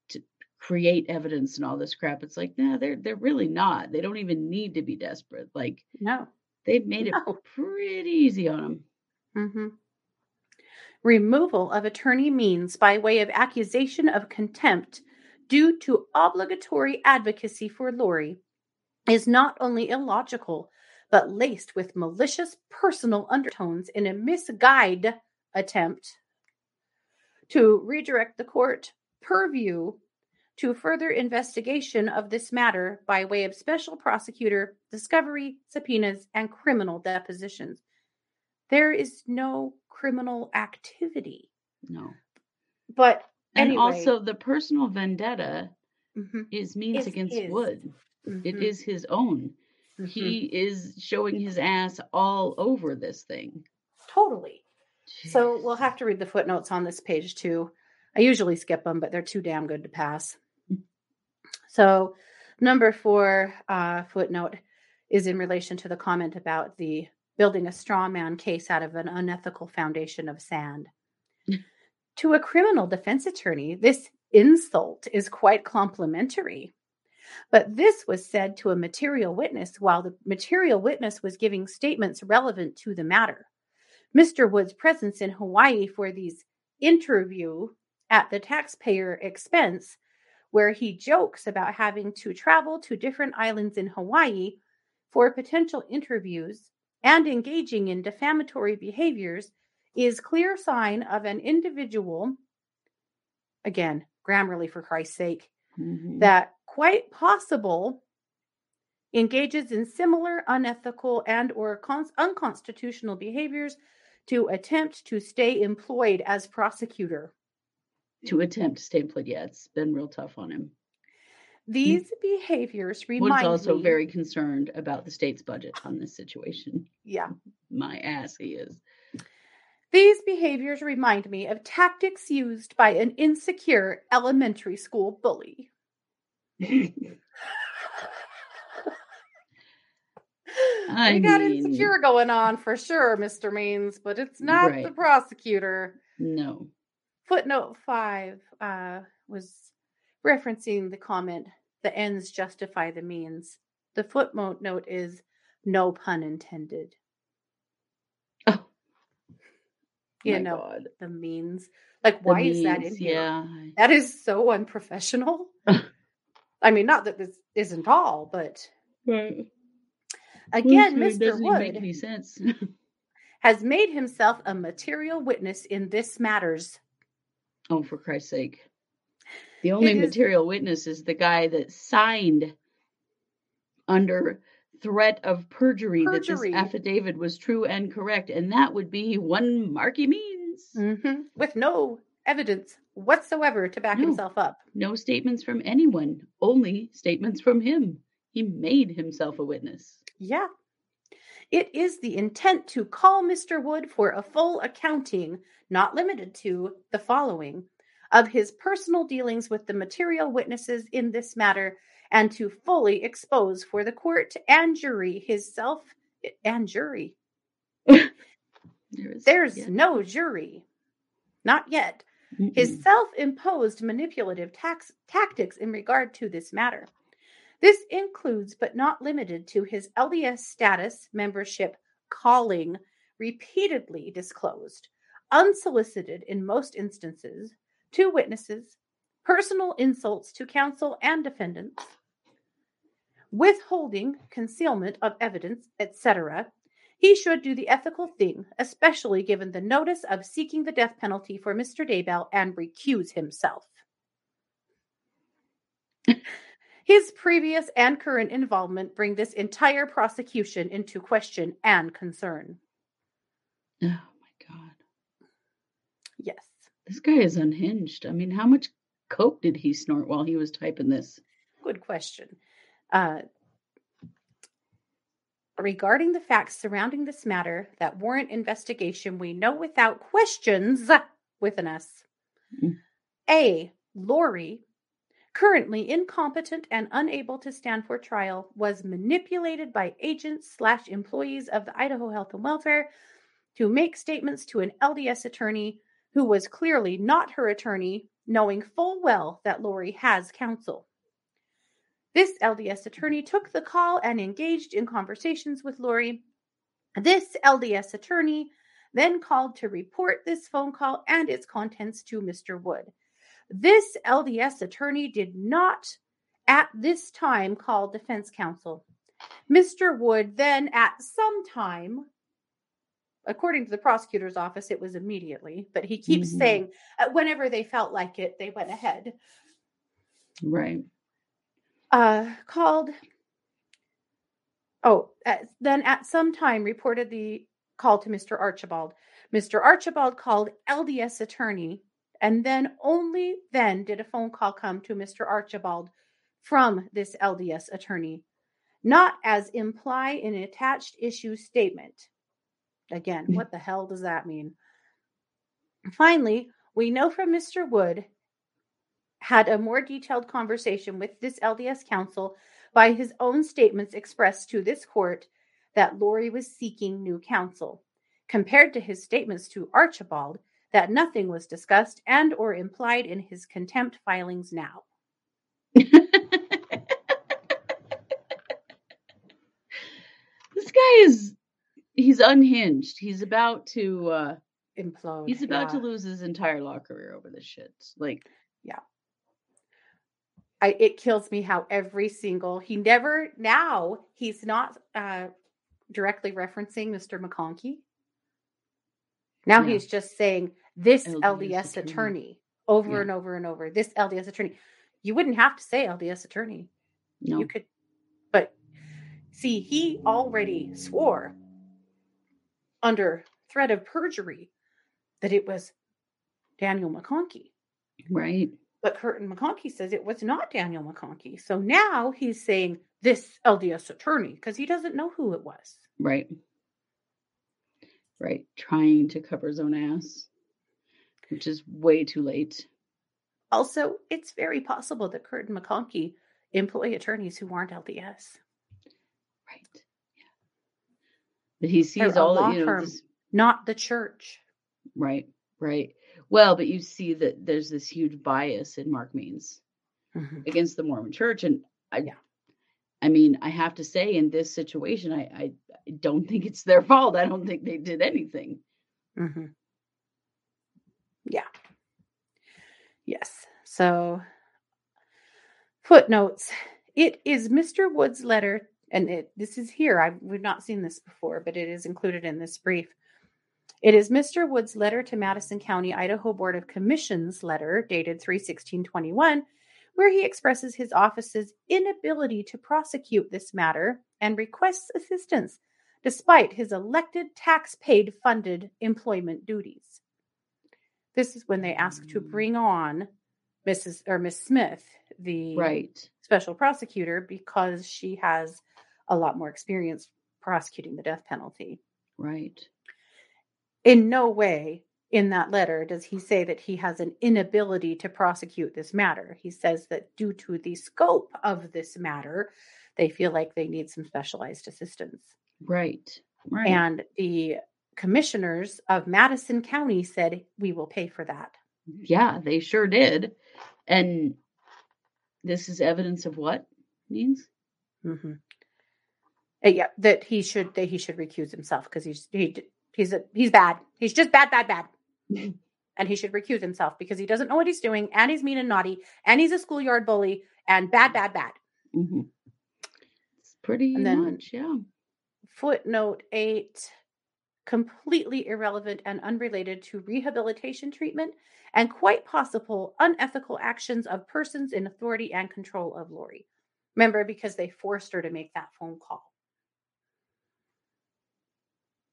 to create evidence and all this crap. It's like, nah, they're they're really not. They don't even need to be desperate. Like no they've made it pretty easy on them. hmm Removal of attorney means by way of accusation of contempt due to obligatory advocacy for Lori is not only illogical, but laced with malicious personal undertones in a misguide attempt to redirect the court purview to further investigation of this matter by way of special prosecutor discovery, subpoenas, and criminal depositions. There is no criminal activity. No. But And anyway, also the personal vendetta Mhm, is means Is against his. Wood. It mhm, is his own. mhm. He is showing his ass all over this thing. totally. So we'll have to read the footnotes on this page too. I usually skip them, but they're too damn good to pass. So, number four uh, footnote is in relation to the comment about the building a straw man case out of an unethical foundation of sand. Mm. to a criminal defense attorney, this insult is quite complimentary. But this was said to a material witness while the material witness was giving statements relevant to the matter. Mr. Wood's presence in Hawaii for these interview at the taxpayer expense, where he jokes about having to travel to different islands in Hawaii for potential interviews and engaging in defamatory behaviors, is clear sign of an individual, again, Grammarly for Christ's sake, Mhm. that quite possible engages in similar unethical and or cons- unconstitutional behaviors to attempt to stay employed as prosecutor to attempt to stay employed. Yeah, it's been real tough on him. These behaviors Wood's remind also me very concerned about the state's budget on this situation. yeah My ass, he is. these behaviors remind me of tactics used by an insecure elementary school bully I we got mean- insecure going on for sure mr means but it's not the prosecutor no. footnote five uh, was referencing the comment the ends justify the means the footnote note is no pun intended Oh, you my know God. the means like The why is that in here Yeah. that is so unprofessional i mean not that this isn't all but Right. again Well, mr doesn't even make wood has made himself a material witness in this matters oh, for Christ's sake. The only material witness is the guy that signed under threat of perjury, Perjury. that this affidavit was true and correct, and that would be one Marky Means. Mhm. with no evidence whatsoever to back No. himself up No statements from anyone, only statements from him. He made himself a witness. Yeah. It is the intent to call Mr. Wood for a full accounting, not limited to the following, of his personal dealings with the material witnesses in this matter, and to fully expose for the court and jury his self and jury. There's no jury. Not yet. his Mm-mm. self imposed manipulative tax- tactics in regard to this matter. This includes, but not limited to, his LDS status membership calling repeatedly disclosed, unsolicited in most instances, to witnesses, personal insults to counsel and defendants, withholding, concealment of evidence, etc. He should do the ethical thing, especially given the notice of seeking the death penalty for Mr. Daybell and recuse himself. His previous and current involvement bring this entire prosecution into question and concern. Yes. This guy is unhinged. I mean, how much coke did he snort while he was typing this? Good question. Uh, regarding the facts surrounding this matter that warrant investigation, we know without questions with an S. Mm. A. Lori, currently incompetent and unable to stand for trial, was manipulated by agents slash employees of the Idaho Health and Welfare to make statements to an LDS attorney who was clearly not her attorney, knowing full well that Lori has counsel. This LDS attorney took the call and engaged in conversations with Lori. This LDS attorney then called to report this phone call and its contents to Mr. Wood. This LDS attorney did not at this time call defense counsel. Mr. Wood then, at some time, according to the prosecutor's office, it was immediately, but he keeps Mhm. saying uh, whenever they felt like it, they went ahead Right. uh, called. Oh, at, then at some time reported the call to Mr. Archibald. Mr. Archibald called LDS attorney, and then only then did a phone call come to Mr. Archibald from this LDS attorney, not as imply in an attached issue statement. Again, Mm. what the hell does that mean? Finally, we know from Mr. Wood had a more detailed conversation with this LDS counsel by his own statements expressed to this court that Lori was seeking new counsel, compared to his statements to Archibald that nothing was discussed and or implied in his contempt filings now. this guy is he's unhinged. He's about to uh Implode. he's about to lose his entire law career over this shit. Like yeah. I, it kills me how every single he never now he's not uh directly referencing Mr. McConkie. Now Yeah. he's just saying this LDS LDS, attorney. attorney. over Yeah. and over and over. This LDS attorney. You wouldn't have to say LDS attorney. no. You could, but see, he already swore under threat of perjury that it was Daniel McConkie. right. But Kirton McConkie says it was not Daniel McConkie. So now he's saying this LDS attorney because he doesn't know who it was. Right. Right. Trying to cover his own ass. Which is way too late. Also, it's very possible that Kirton McConkie employ attorneys who aren't LDS. Right. Yeah. But he sees all law the you know firm. this, not the church. right, right. Well, but you see that there's this huge bias in Mark Means against the Mormon church. And I Yeah. I mean, I have to say in this situation, I, I I don't think it's their fault. I don't think they did anything. hmm Yeah. Yes. So, footnotes. It is Mr. Wood's letter, and it, this is here. I've, we've not seen this before, but it is included in this brief. It is Mr. Wood's letter to Madison County, Idaho Board of Commissions letter dated 31621, where he expresses his office's inability to prosecute this matter and requests assistance despite his elected tax paid funded employment duties. This is when they ask to mm. bring on Mrs. or Miss Smith, the Right. special prosecutor, because she has a lot more experience prosecuting the death penalty. Right. In no way in that letter does he say that he has an inability to prosecute this matter. He says that due to the scope of this matter, they feel like they need some specialized assistance. Right. Right. And the commissioners of Madison County said, We will pay for that. yeah, they sure did. And this is evidence of what means? Mm-hmm. Hmm yeah, that he should that he should recuse himself because he's he he's a, he's bad. He's just bad, bad, bad, and he should recuse himself because he doesn't know what he's doing, and he's mean and naughty, and he's a schoolyard bully, and bad, bad, bad. hmm It's pretty And then- much, yeah. Footnote eight, completely irrelevant and unrelated to rehabilitation treatment and quite possible unethical actions of persons in authority and control of Lori. Remember, because they forced her to make that phone call.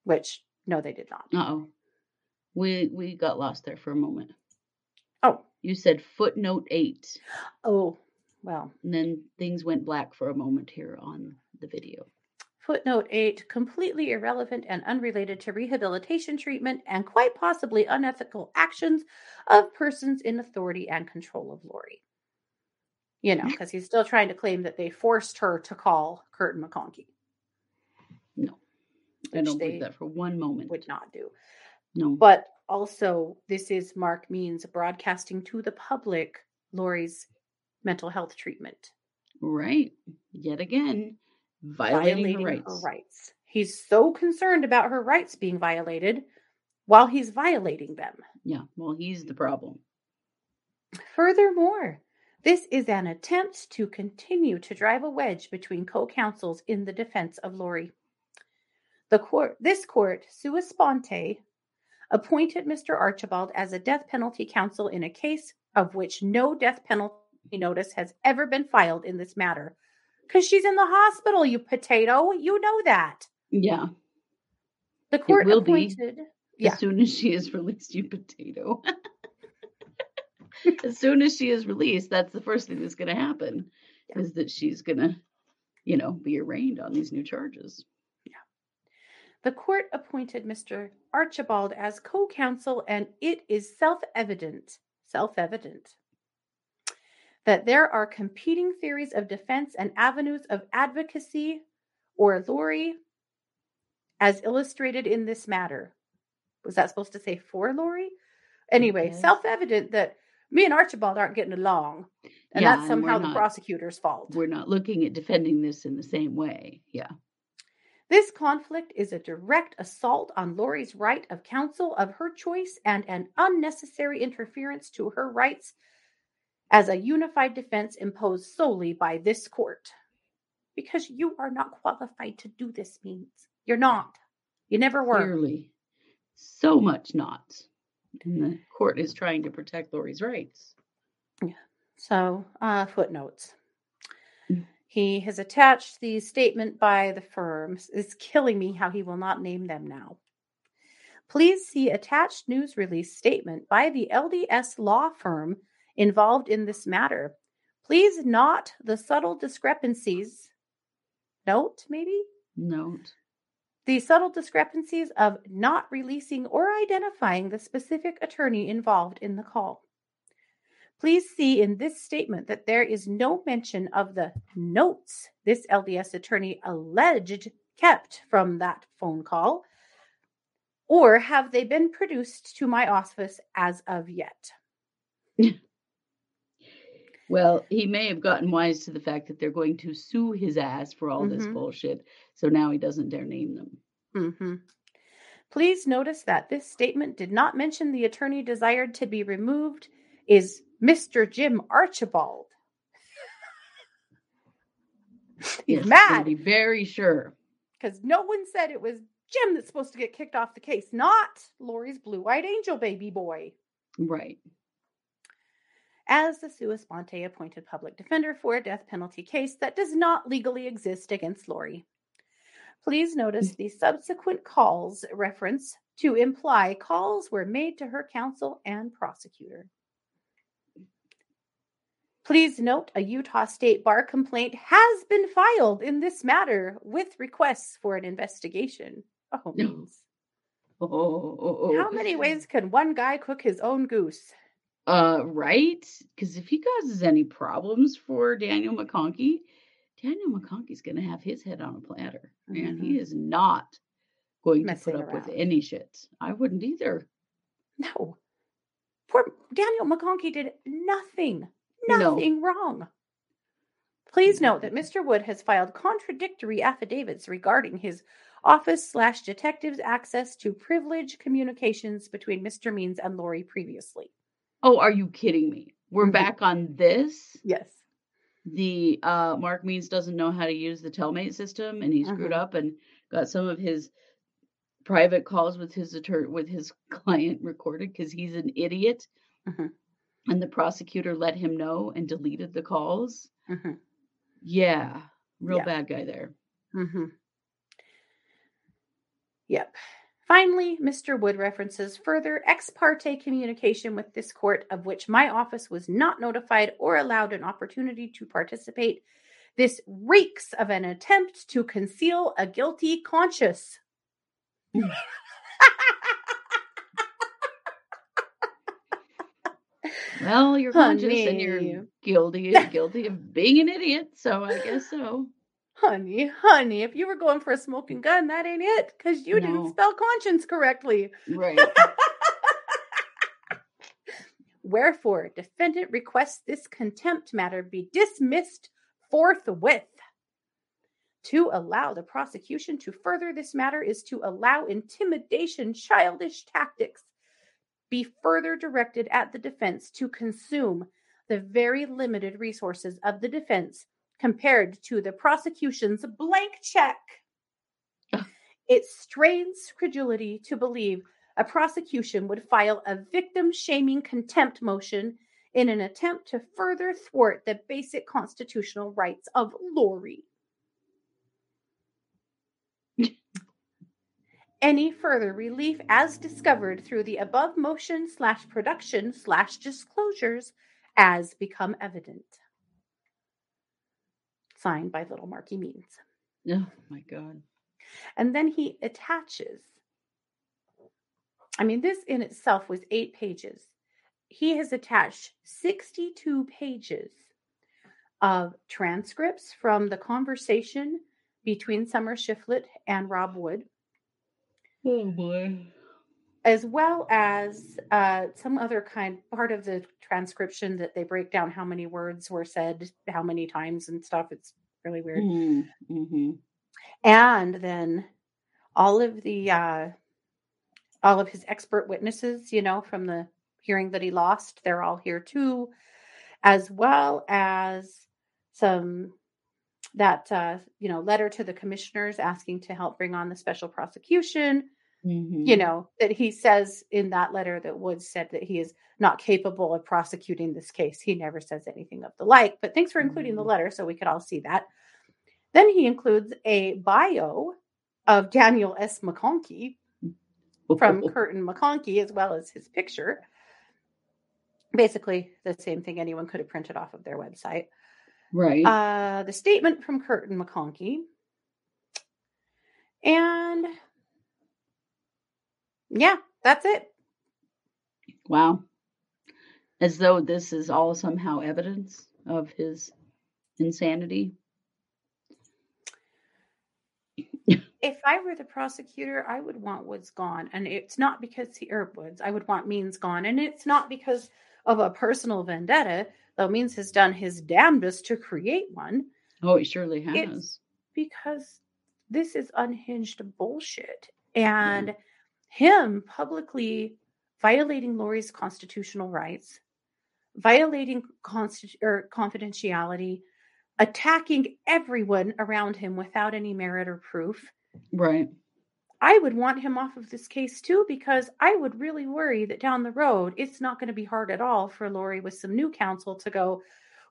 Which, no, they did not. Uh oh. We we got lost there for a moment. Oh, You said footnote eight, oh, well, and then things went black for a moment here on the video. Footnote 8 completely irrelevant and unrelated to rehabilitation treatment and quite possibly unethical actions of persons in authority and control of Lori. You know, because he's still trying to claim that they forced her to call Kirton McConkie, I don't believe that for one moment. would not do. No. But also, this is Mark Means broadcasting to the public Lori's mental health treatment, right. Yet again, violating, her rights. her rights. He's so concerned about her rights being violated while he's violating them. Yeah. Well, he's the problem. Furthermore, this is an attempt to continue to drive a wedge between co-counsels in the defense of Lori. The court, this court, sua sponte, appointed Mr. Archibald as a death penalty counsel in a case of which no death penalty notice has ever been filed in this matter. Because she's in the hospital, you potato. You know that. Yeah. The court will be. appointed. Yeah. As soon as she is released, you potato. as soon as she is released, that's the first thing that's going to happen Yeah. is that she's going to, you know, be arraigned on these new charges. The court appointed Mr. Archibald as co counsel, and it is self evident, self evident, that there are competing theories of defense and avenues of advocacy or Lori as illustrated in this matter. Was that supposed to say for Lori? Anyway, guess. self evident that me and Archibald aren't getting along, and Yeah, that's and somehow the not- prosecutor's fault. We're not looking at defending this in the same way. Yeah. This conflict is a direct assault on Lori's right of counsel of her choice and an unnecessary interference to her rights as a unified defense imposed solely by this court. Because you are not qualified to do this means. You're not. You never were. Clearly, so much not. And the court is trying to protect Lori's rights. Yeah. So, uh, footnotes. He has attached the statement by the firms. It's killing me how he will not name them now. Please see attached news release statement by the LDS law firm involved in this matter. Please note the subtle discrepancies. Note, maybe? Note. the subtle discrepancies of not releasing or identifying the specific attorney involved in the call. Please see in this statement that there is no mention of the notes this LDS attorney alleged kept from that phone call, or have they been produced to my office as of yet? Well, he may have gotten wise to the fact that they're going to sue his ass for all this Mhm. bullshit. So now he doesn't dare name them. Mhm. Please notice that this statement did not mention the attorney desired to be removed is Mr. Jim Archibald. He's Yes, mad Be very sure. because no one said it was Jim that's supposed to get kicked off the case, not Lori's blue-eyed angel baby boy. Right. As the sua sponte appointed public defender for a death penalty case that does not legally exist against Lori. Please notice the subsequent calls reference to imply calls were made to her counsel and prosecutor. Please note a Utah State Bar complaint has been filed in this matter with requests for an investigation. Oh, means. Oh, oh, oh, How many ways can one guy cook his own goose? Uh, right? Because if he causes any problems for Daniel McConkie, Daniel McConkie's going to have his head on a platter, and he is not going to put up with any shit. I wouldn't either. No. Poor Daniel McConkie did nothing, No. nothing wrong. Please note that Mr. Wood has filed contradictory affidavits regarding his office slash detective's access to privileged communications between Mr. Means and Lori previously. Oh, are you kidding me? We're Mhm. back on this. Yes. The uh Mark Means doesn't know how to use the Telmate system, and he screwed Mhm. up and got some of his private calls with his attorney with his client recorded because he's an idiot. Mhm. And the prosecutor let him know and deleted the calls. hmm Yeah, real Yeah. bad guy there. hmm Yep. Finally, Mr. Wood references further ex parte communication with this court, of which my office was not notified or allowed an opportunity to participate. This reeks of an attempt to conceal a guilty conscience. Well, you're conscious and you're guilty guilty of being an idiot, so I guess so. honey, honey, if you were going for a smoking gun, that ain't it, because you No. didn't spell conscience correctly. Right. Wherefore, defendant requests this contempt matter be dismissed forthwith. To allow the prosecution to further this matter is to allow intimidation, childish tactics be further directed at the defense to consume the very limited resources of the defense compared to the prosecution's blank check. It strains credulity to believe a prosecution would file a victim shaming contempt motion in an attempt to further thwart the basic constitutional rights of Lori. Any further relief as discovered through the above motion slash production slash disclosures as become evident. Signed by Little Marky Means. oh my god. And then he attaches. I mean, this in itself was eight pages. He has attached 62 pages of transcripts from the conversation between Summer Shiflett and Rob Wood, Oh boy. as well as uh, some other kind part of the transcription that they break down how many words were said, how many times, and stuff. It's really weird. Mm-hmm. and then all of the uh all of his expert witnesses you know from the hearing that he lost they're all here too as well as some that uh you know letter to the commissioners asking to help bring on the special prosecution Mm-hmm. you know that he says in that letter that woods said that he is not capable of prosecuting this case he never says anything of the like but thanks for including the Mhm. letter so we could all see that then he includes a bio of daniel s mcconkie from kirton mcconkie as well as his picture basically the same thing anyone could have printed off of their website right. uh, the statement from Kirton McConkie. And yeah, that's it. wow. As though this is all somehow evidence of his insanity. If I were the prosecutor, I would want Woods gone. And it's not because he, or Woods, I would want Means gone. And it's not because of a personal vendetta, though Means has done his damnedest to create one, Oh, he surely has. It's- because this is unhinged bullshit. And hmm. Him publicly violating Lori's constitutional rights, violating consti- or confidentiality, attacking everyone around him without any merit or proof. Right. I would want him off of this case too because I would really worry that down the road it's not going to be hard at all for Lori with some new counsel to go,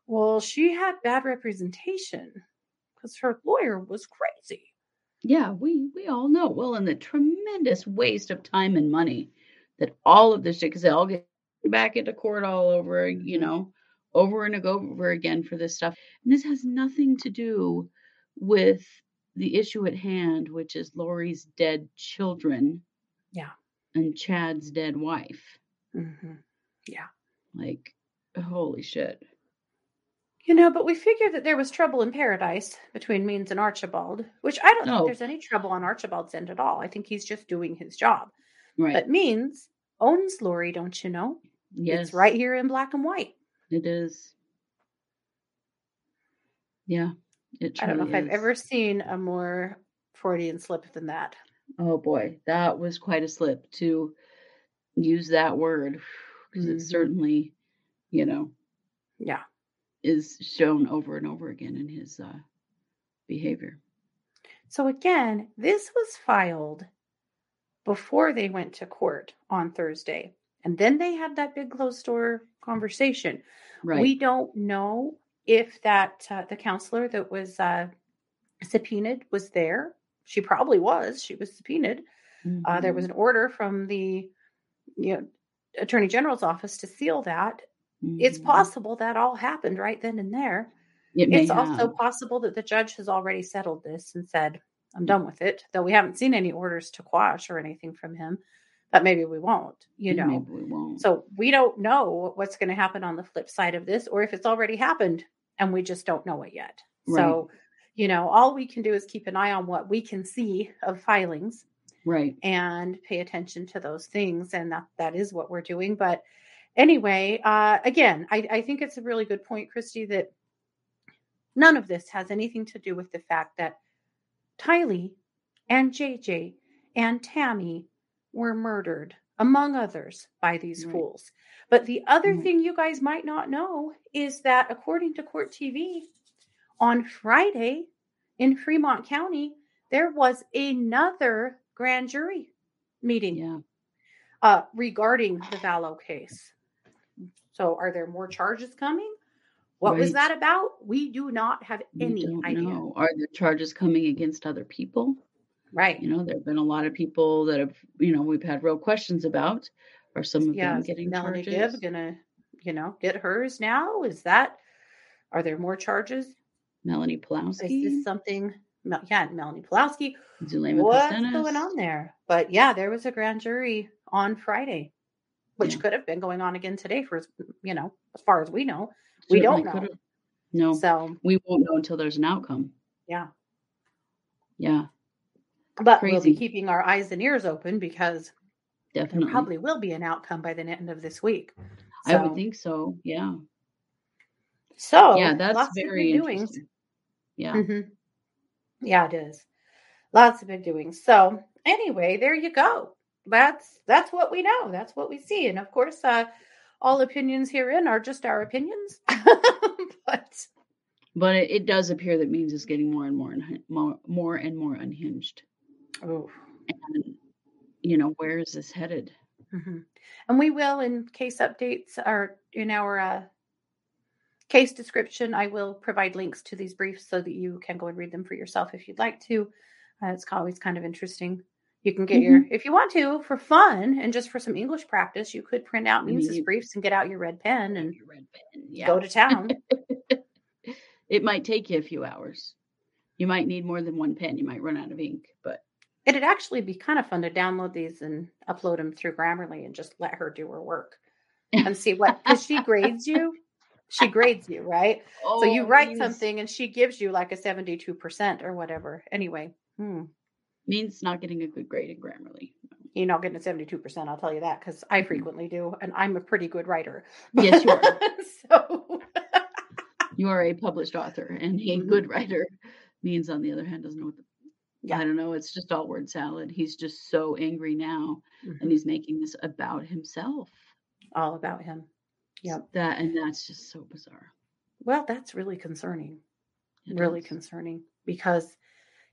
well, she had bad representation because her lawyer was crazy. Yeah, we we all know. Well, and the tremendous waste of time and money that all of this shit, because they all get back into court all over, you know, over and over again for this stuff. And this has nothing to do with the issue at hand, which is Lori's dead children. Yeah. And Chad's dead wife. hmm Yeah. Like, holy shit. You know, but we figured that there was trouble in paradise between Means and Archibald, which I don't No. think there's any trouble on Archibald's end at all. I think he's just doing his job. Right. But Means owns Lori, don't you know? yes. It's right here in black and white. It is. Yeah. It I don't know if I've ever seen a more Freudian slip than that. Oh boy, that was quite a slip to use that word because Mhm. it certainly, you know, Yeah. Is shown over and over again in his uh, behavior. So again, this was filed before they went to court on Thursday. And then they had that big closed door conversation. Right. We don't know if that uh, the counselor that was uh, subpoenaed was there. She probably was. She was subpoenaed. Uh, there was Mhm, an order from the you know attorney general's office to seal that. It's mhm. possible that all happened right then and there. It It's also possible that the judge has already settled this and said, I'm done with it, though we haven't seen any orders to quash or anything from him. But maybe we won't, you know. Maybe we won't. So we don't know what's going to happen on the flip side of this or if it's already happened and we just don't know it yet. So, you know, all we can do is keep an eye on what we can see of filings right. and pay attention to those things and that that is what we're doing but anyway uh again i i think it's a really good point christy that none of this has anything to do with the fact that tylee and jj and tammy were murdered among others by these Right. fools but the other Right. thing you guys might not know is that according to court tv on friday in fremont county there was another grand jury meeting Yeah. uh, regarding the Vallow case. So, are there more charges coming? What was that about? We do not have any idea. know. Are there charges coming against other people? Right. You know, there have been a lot of people that have, you know, we've had real questions about. Are some of yeah. them getting Melanie charges? Gibb gonna, you know, get hers now? Is that? Are there more charges? Melanie Pawlowski. Is this something? Yeah, Melanie Pawlowski. Zulema What's Pastenes. going on there? But yeah, there was a grand jury on Friday, which Yeah. could have been going on again today, for you know, as far as we know. We don't know. could've. No, So we won't know until there's an outcome. yeah, Yeah, but we'll be keeping our eyes and ears open because there definitely. probably will be an outcome by the end of this week. I would think so. Yeah. So yeah, that's very big doings. interesting. Yeah. Mhm. Yeah, it is. Lots of big doings. So anyway, there you go. That's that's what we know. That's what we see. And of course, uh, all opinions herein are just our opinions. but But it, it does appear that Means is getting more and more, unha- more, more and more unhinged. oh, And, you know, where is this headed? hmm And we will, in case updates are in our uh, case description, I will provide links to these briefs so that you can go and read them for yourself if you'd like to. Uh, it's always kind of interesting. You can get your, if you want to, for fun and just for some English practice, you could print out Means' you- briefs and get out your red pen and red pen. Yeah. go to town. it might take you a few hours. You might need more than one pen. You might run out of ink, but It'd actually be kind of fun to download these and upload them through Grammarly and just let her do her work and see what, because she grades you. She grades you, right? so you Oh, write Means- something and she gives you like a 72% or whatever. Anyway, hmm, Means not getting a good grade in Grammarly. you're not getting a 72%, I'll tell you that, because I frequently do, and I'm a pretty good writer. Yes, you are. so, You are a published author and a Mhm. good writer. Means, on the other hand, doesn't know what the Yeah. I don't know. It's just all word salad. He's just so angry now, and mhm, he's making this about himself. all about him. Yep. That and that's just so bizarre. Well, that's really concerning. It really is. concerning because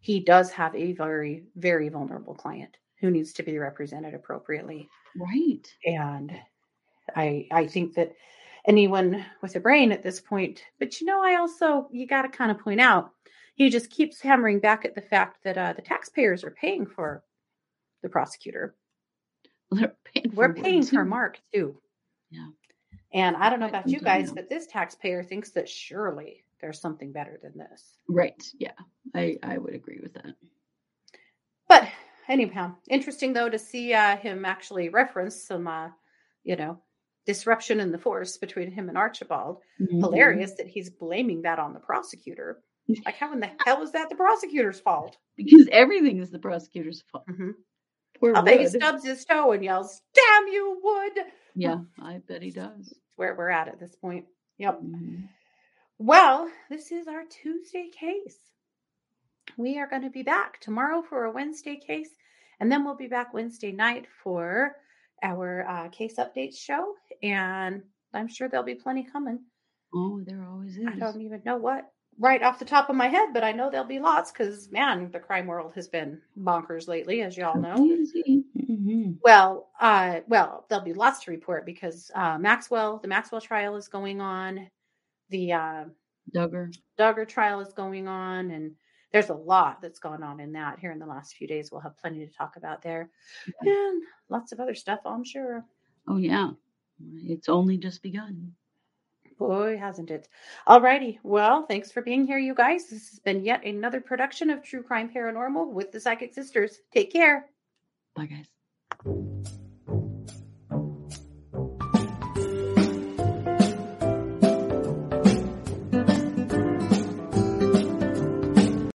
he does have a very, very vulnerable client who needs to be represented appropriately. right. and i i think that anyone with a brain at this point but you know i also you got to kind of point out he just keeps hammering back at the fact that uh, the taxpayers are paying for the prosecutor They're paying we're paying for mark too Yeah. And I don't know about you guys, but this taxpayer thinks that surely there's something better than this. Right. Yeah. I I would agree with that. But anyhow, interesting though to see uh, him actually reference some, uh, you know, disruption in the force between him and Archibald. Mhm. Hilarious that he's blaming that on the prosecutor. Like, how in the hell is that the prosecutor's fault? Because everything is the prosecutor's fault. Mhm. Poor I'll bet he stubs his toe and yells, "Damn you, Wood!" Yeah, I bet he does. That's where we're at at this point. Yep. Mhm. Well, this is our Tuesday case. We are going to be back tomorrow for a Wednesday case, and then we'll be back Wednesday night for our uh, case updates show. And I'm sure there'll be plenty coming. Oh, there always is. I don't even know what right off the top of my head, but I know there'll be lots because, man, the crime world has been bonkers lately, as y'all know. Mhm. Well, uh, well, there'll be lots to report because uh, Maxwell, the Maxwell trial is going on. The uh, Duggar. Duggar trial is going on, and there's a lot that's gone on in that here in the last few days. We'll have plenty to talk about there, and lots of other stuff, I'm sure. Oh yeah. It's only just begun. Boy, hasn't it? Alrighty. Well, thanks for being here, you guys. This has been yet another production of True Crime Paranormal with the Psychic Sisters. Take care. Bye guys.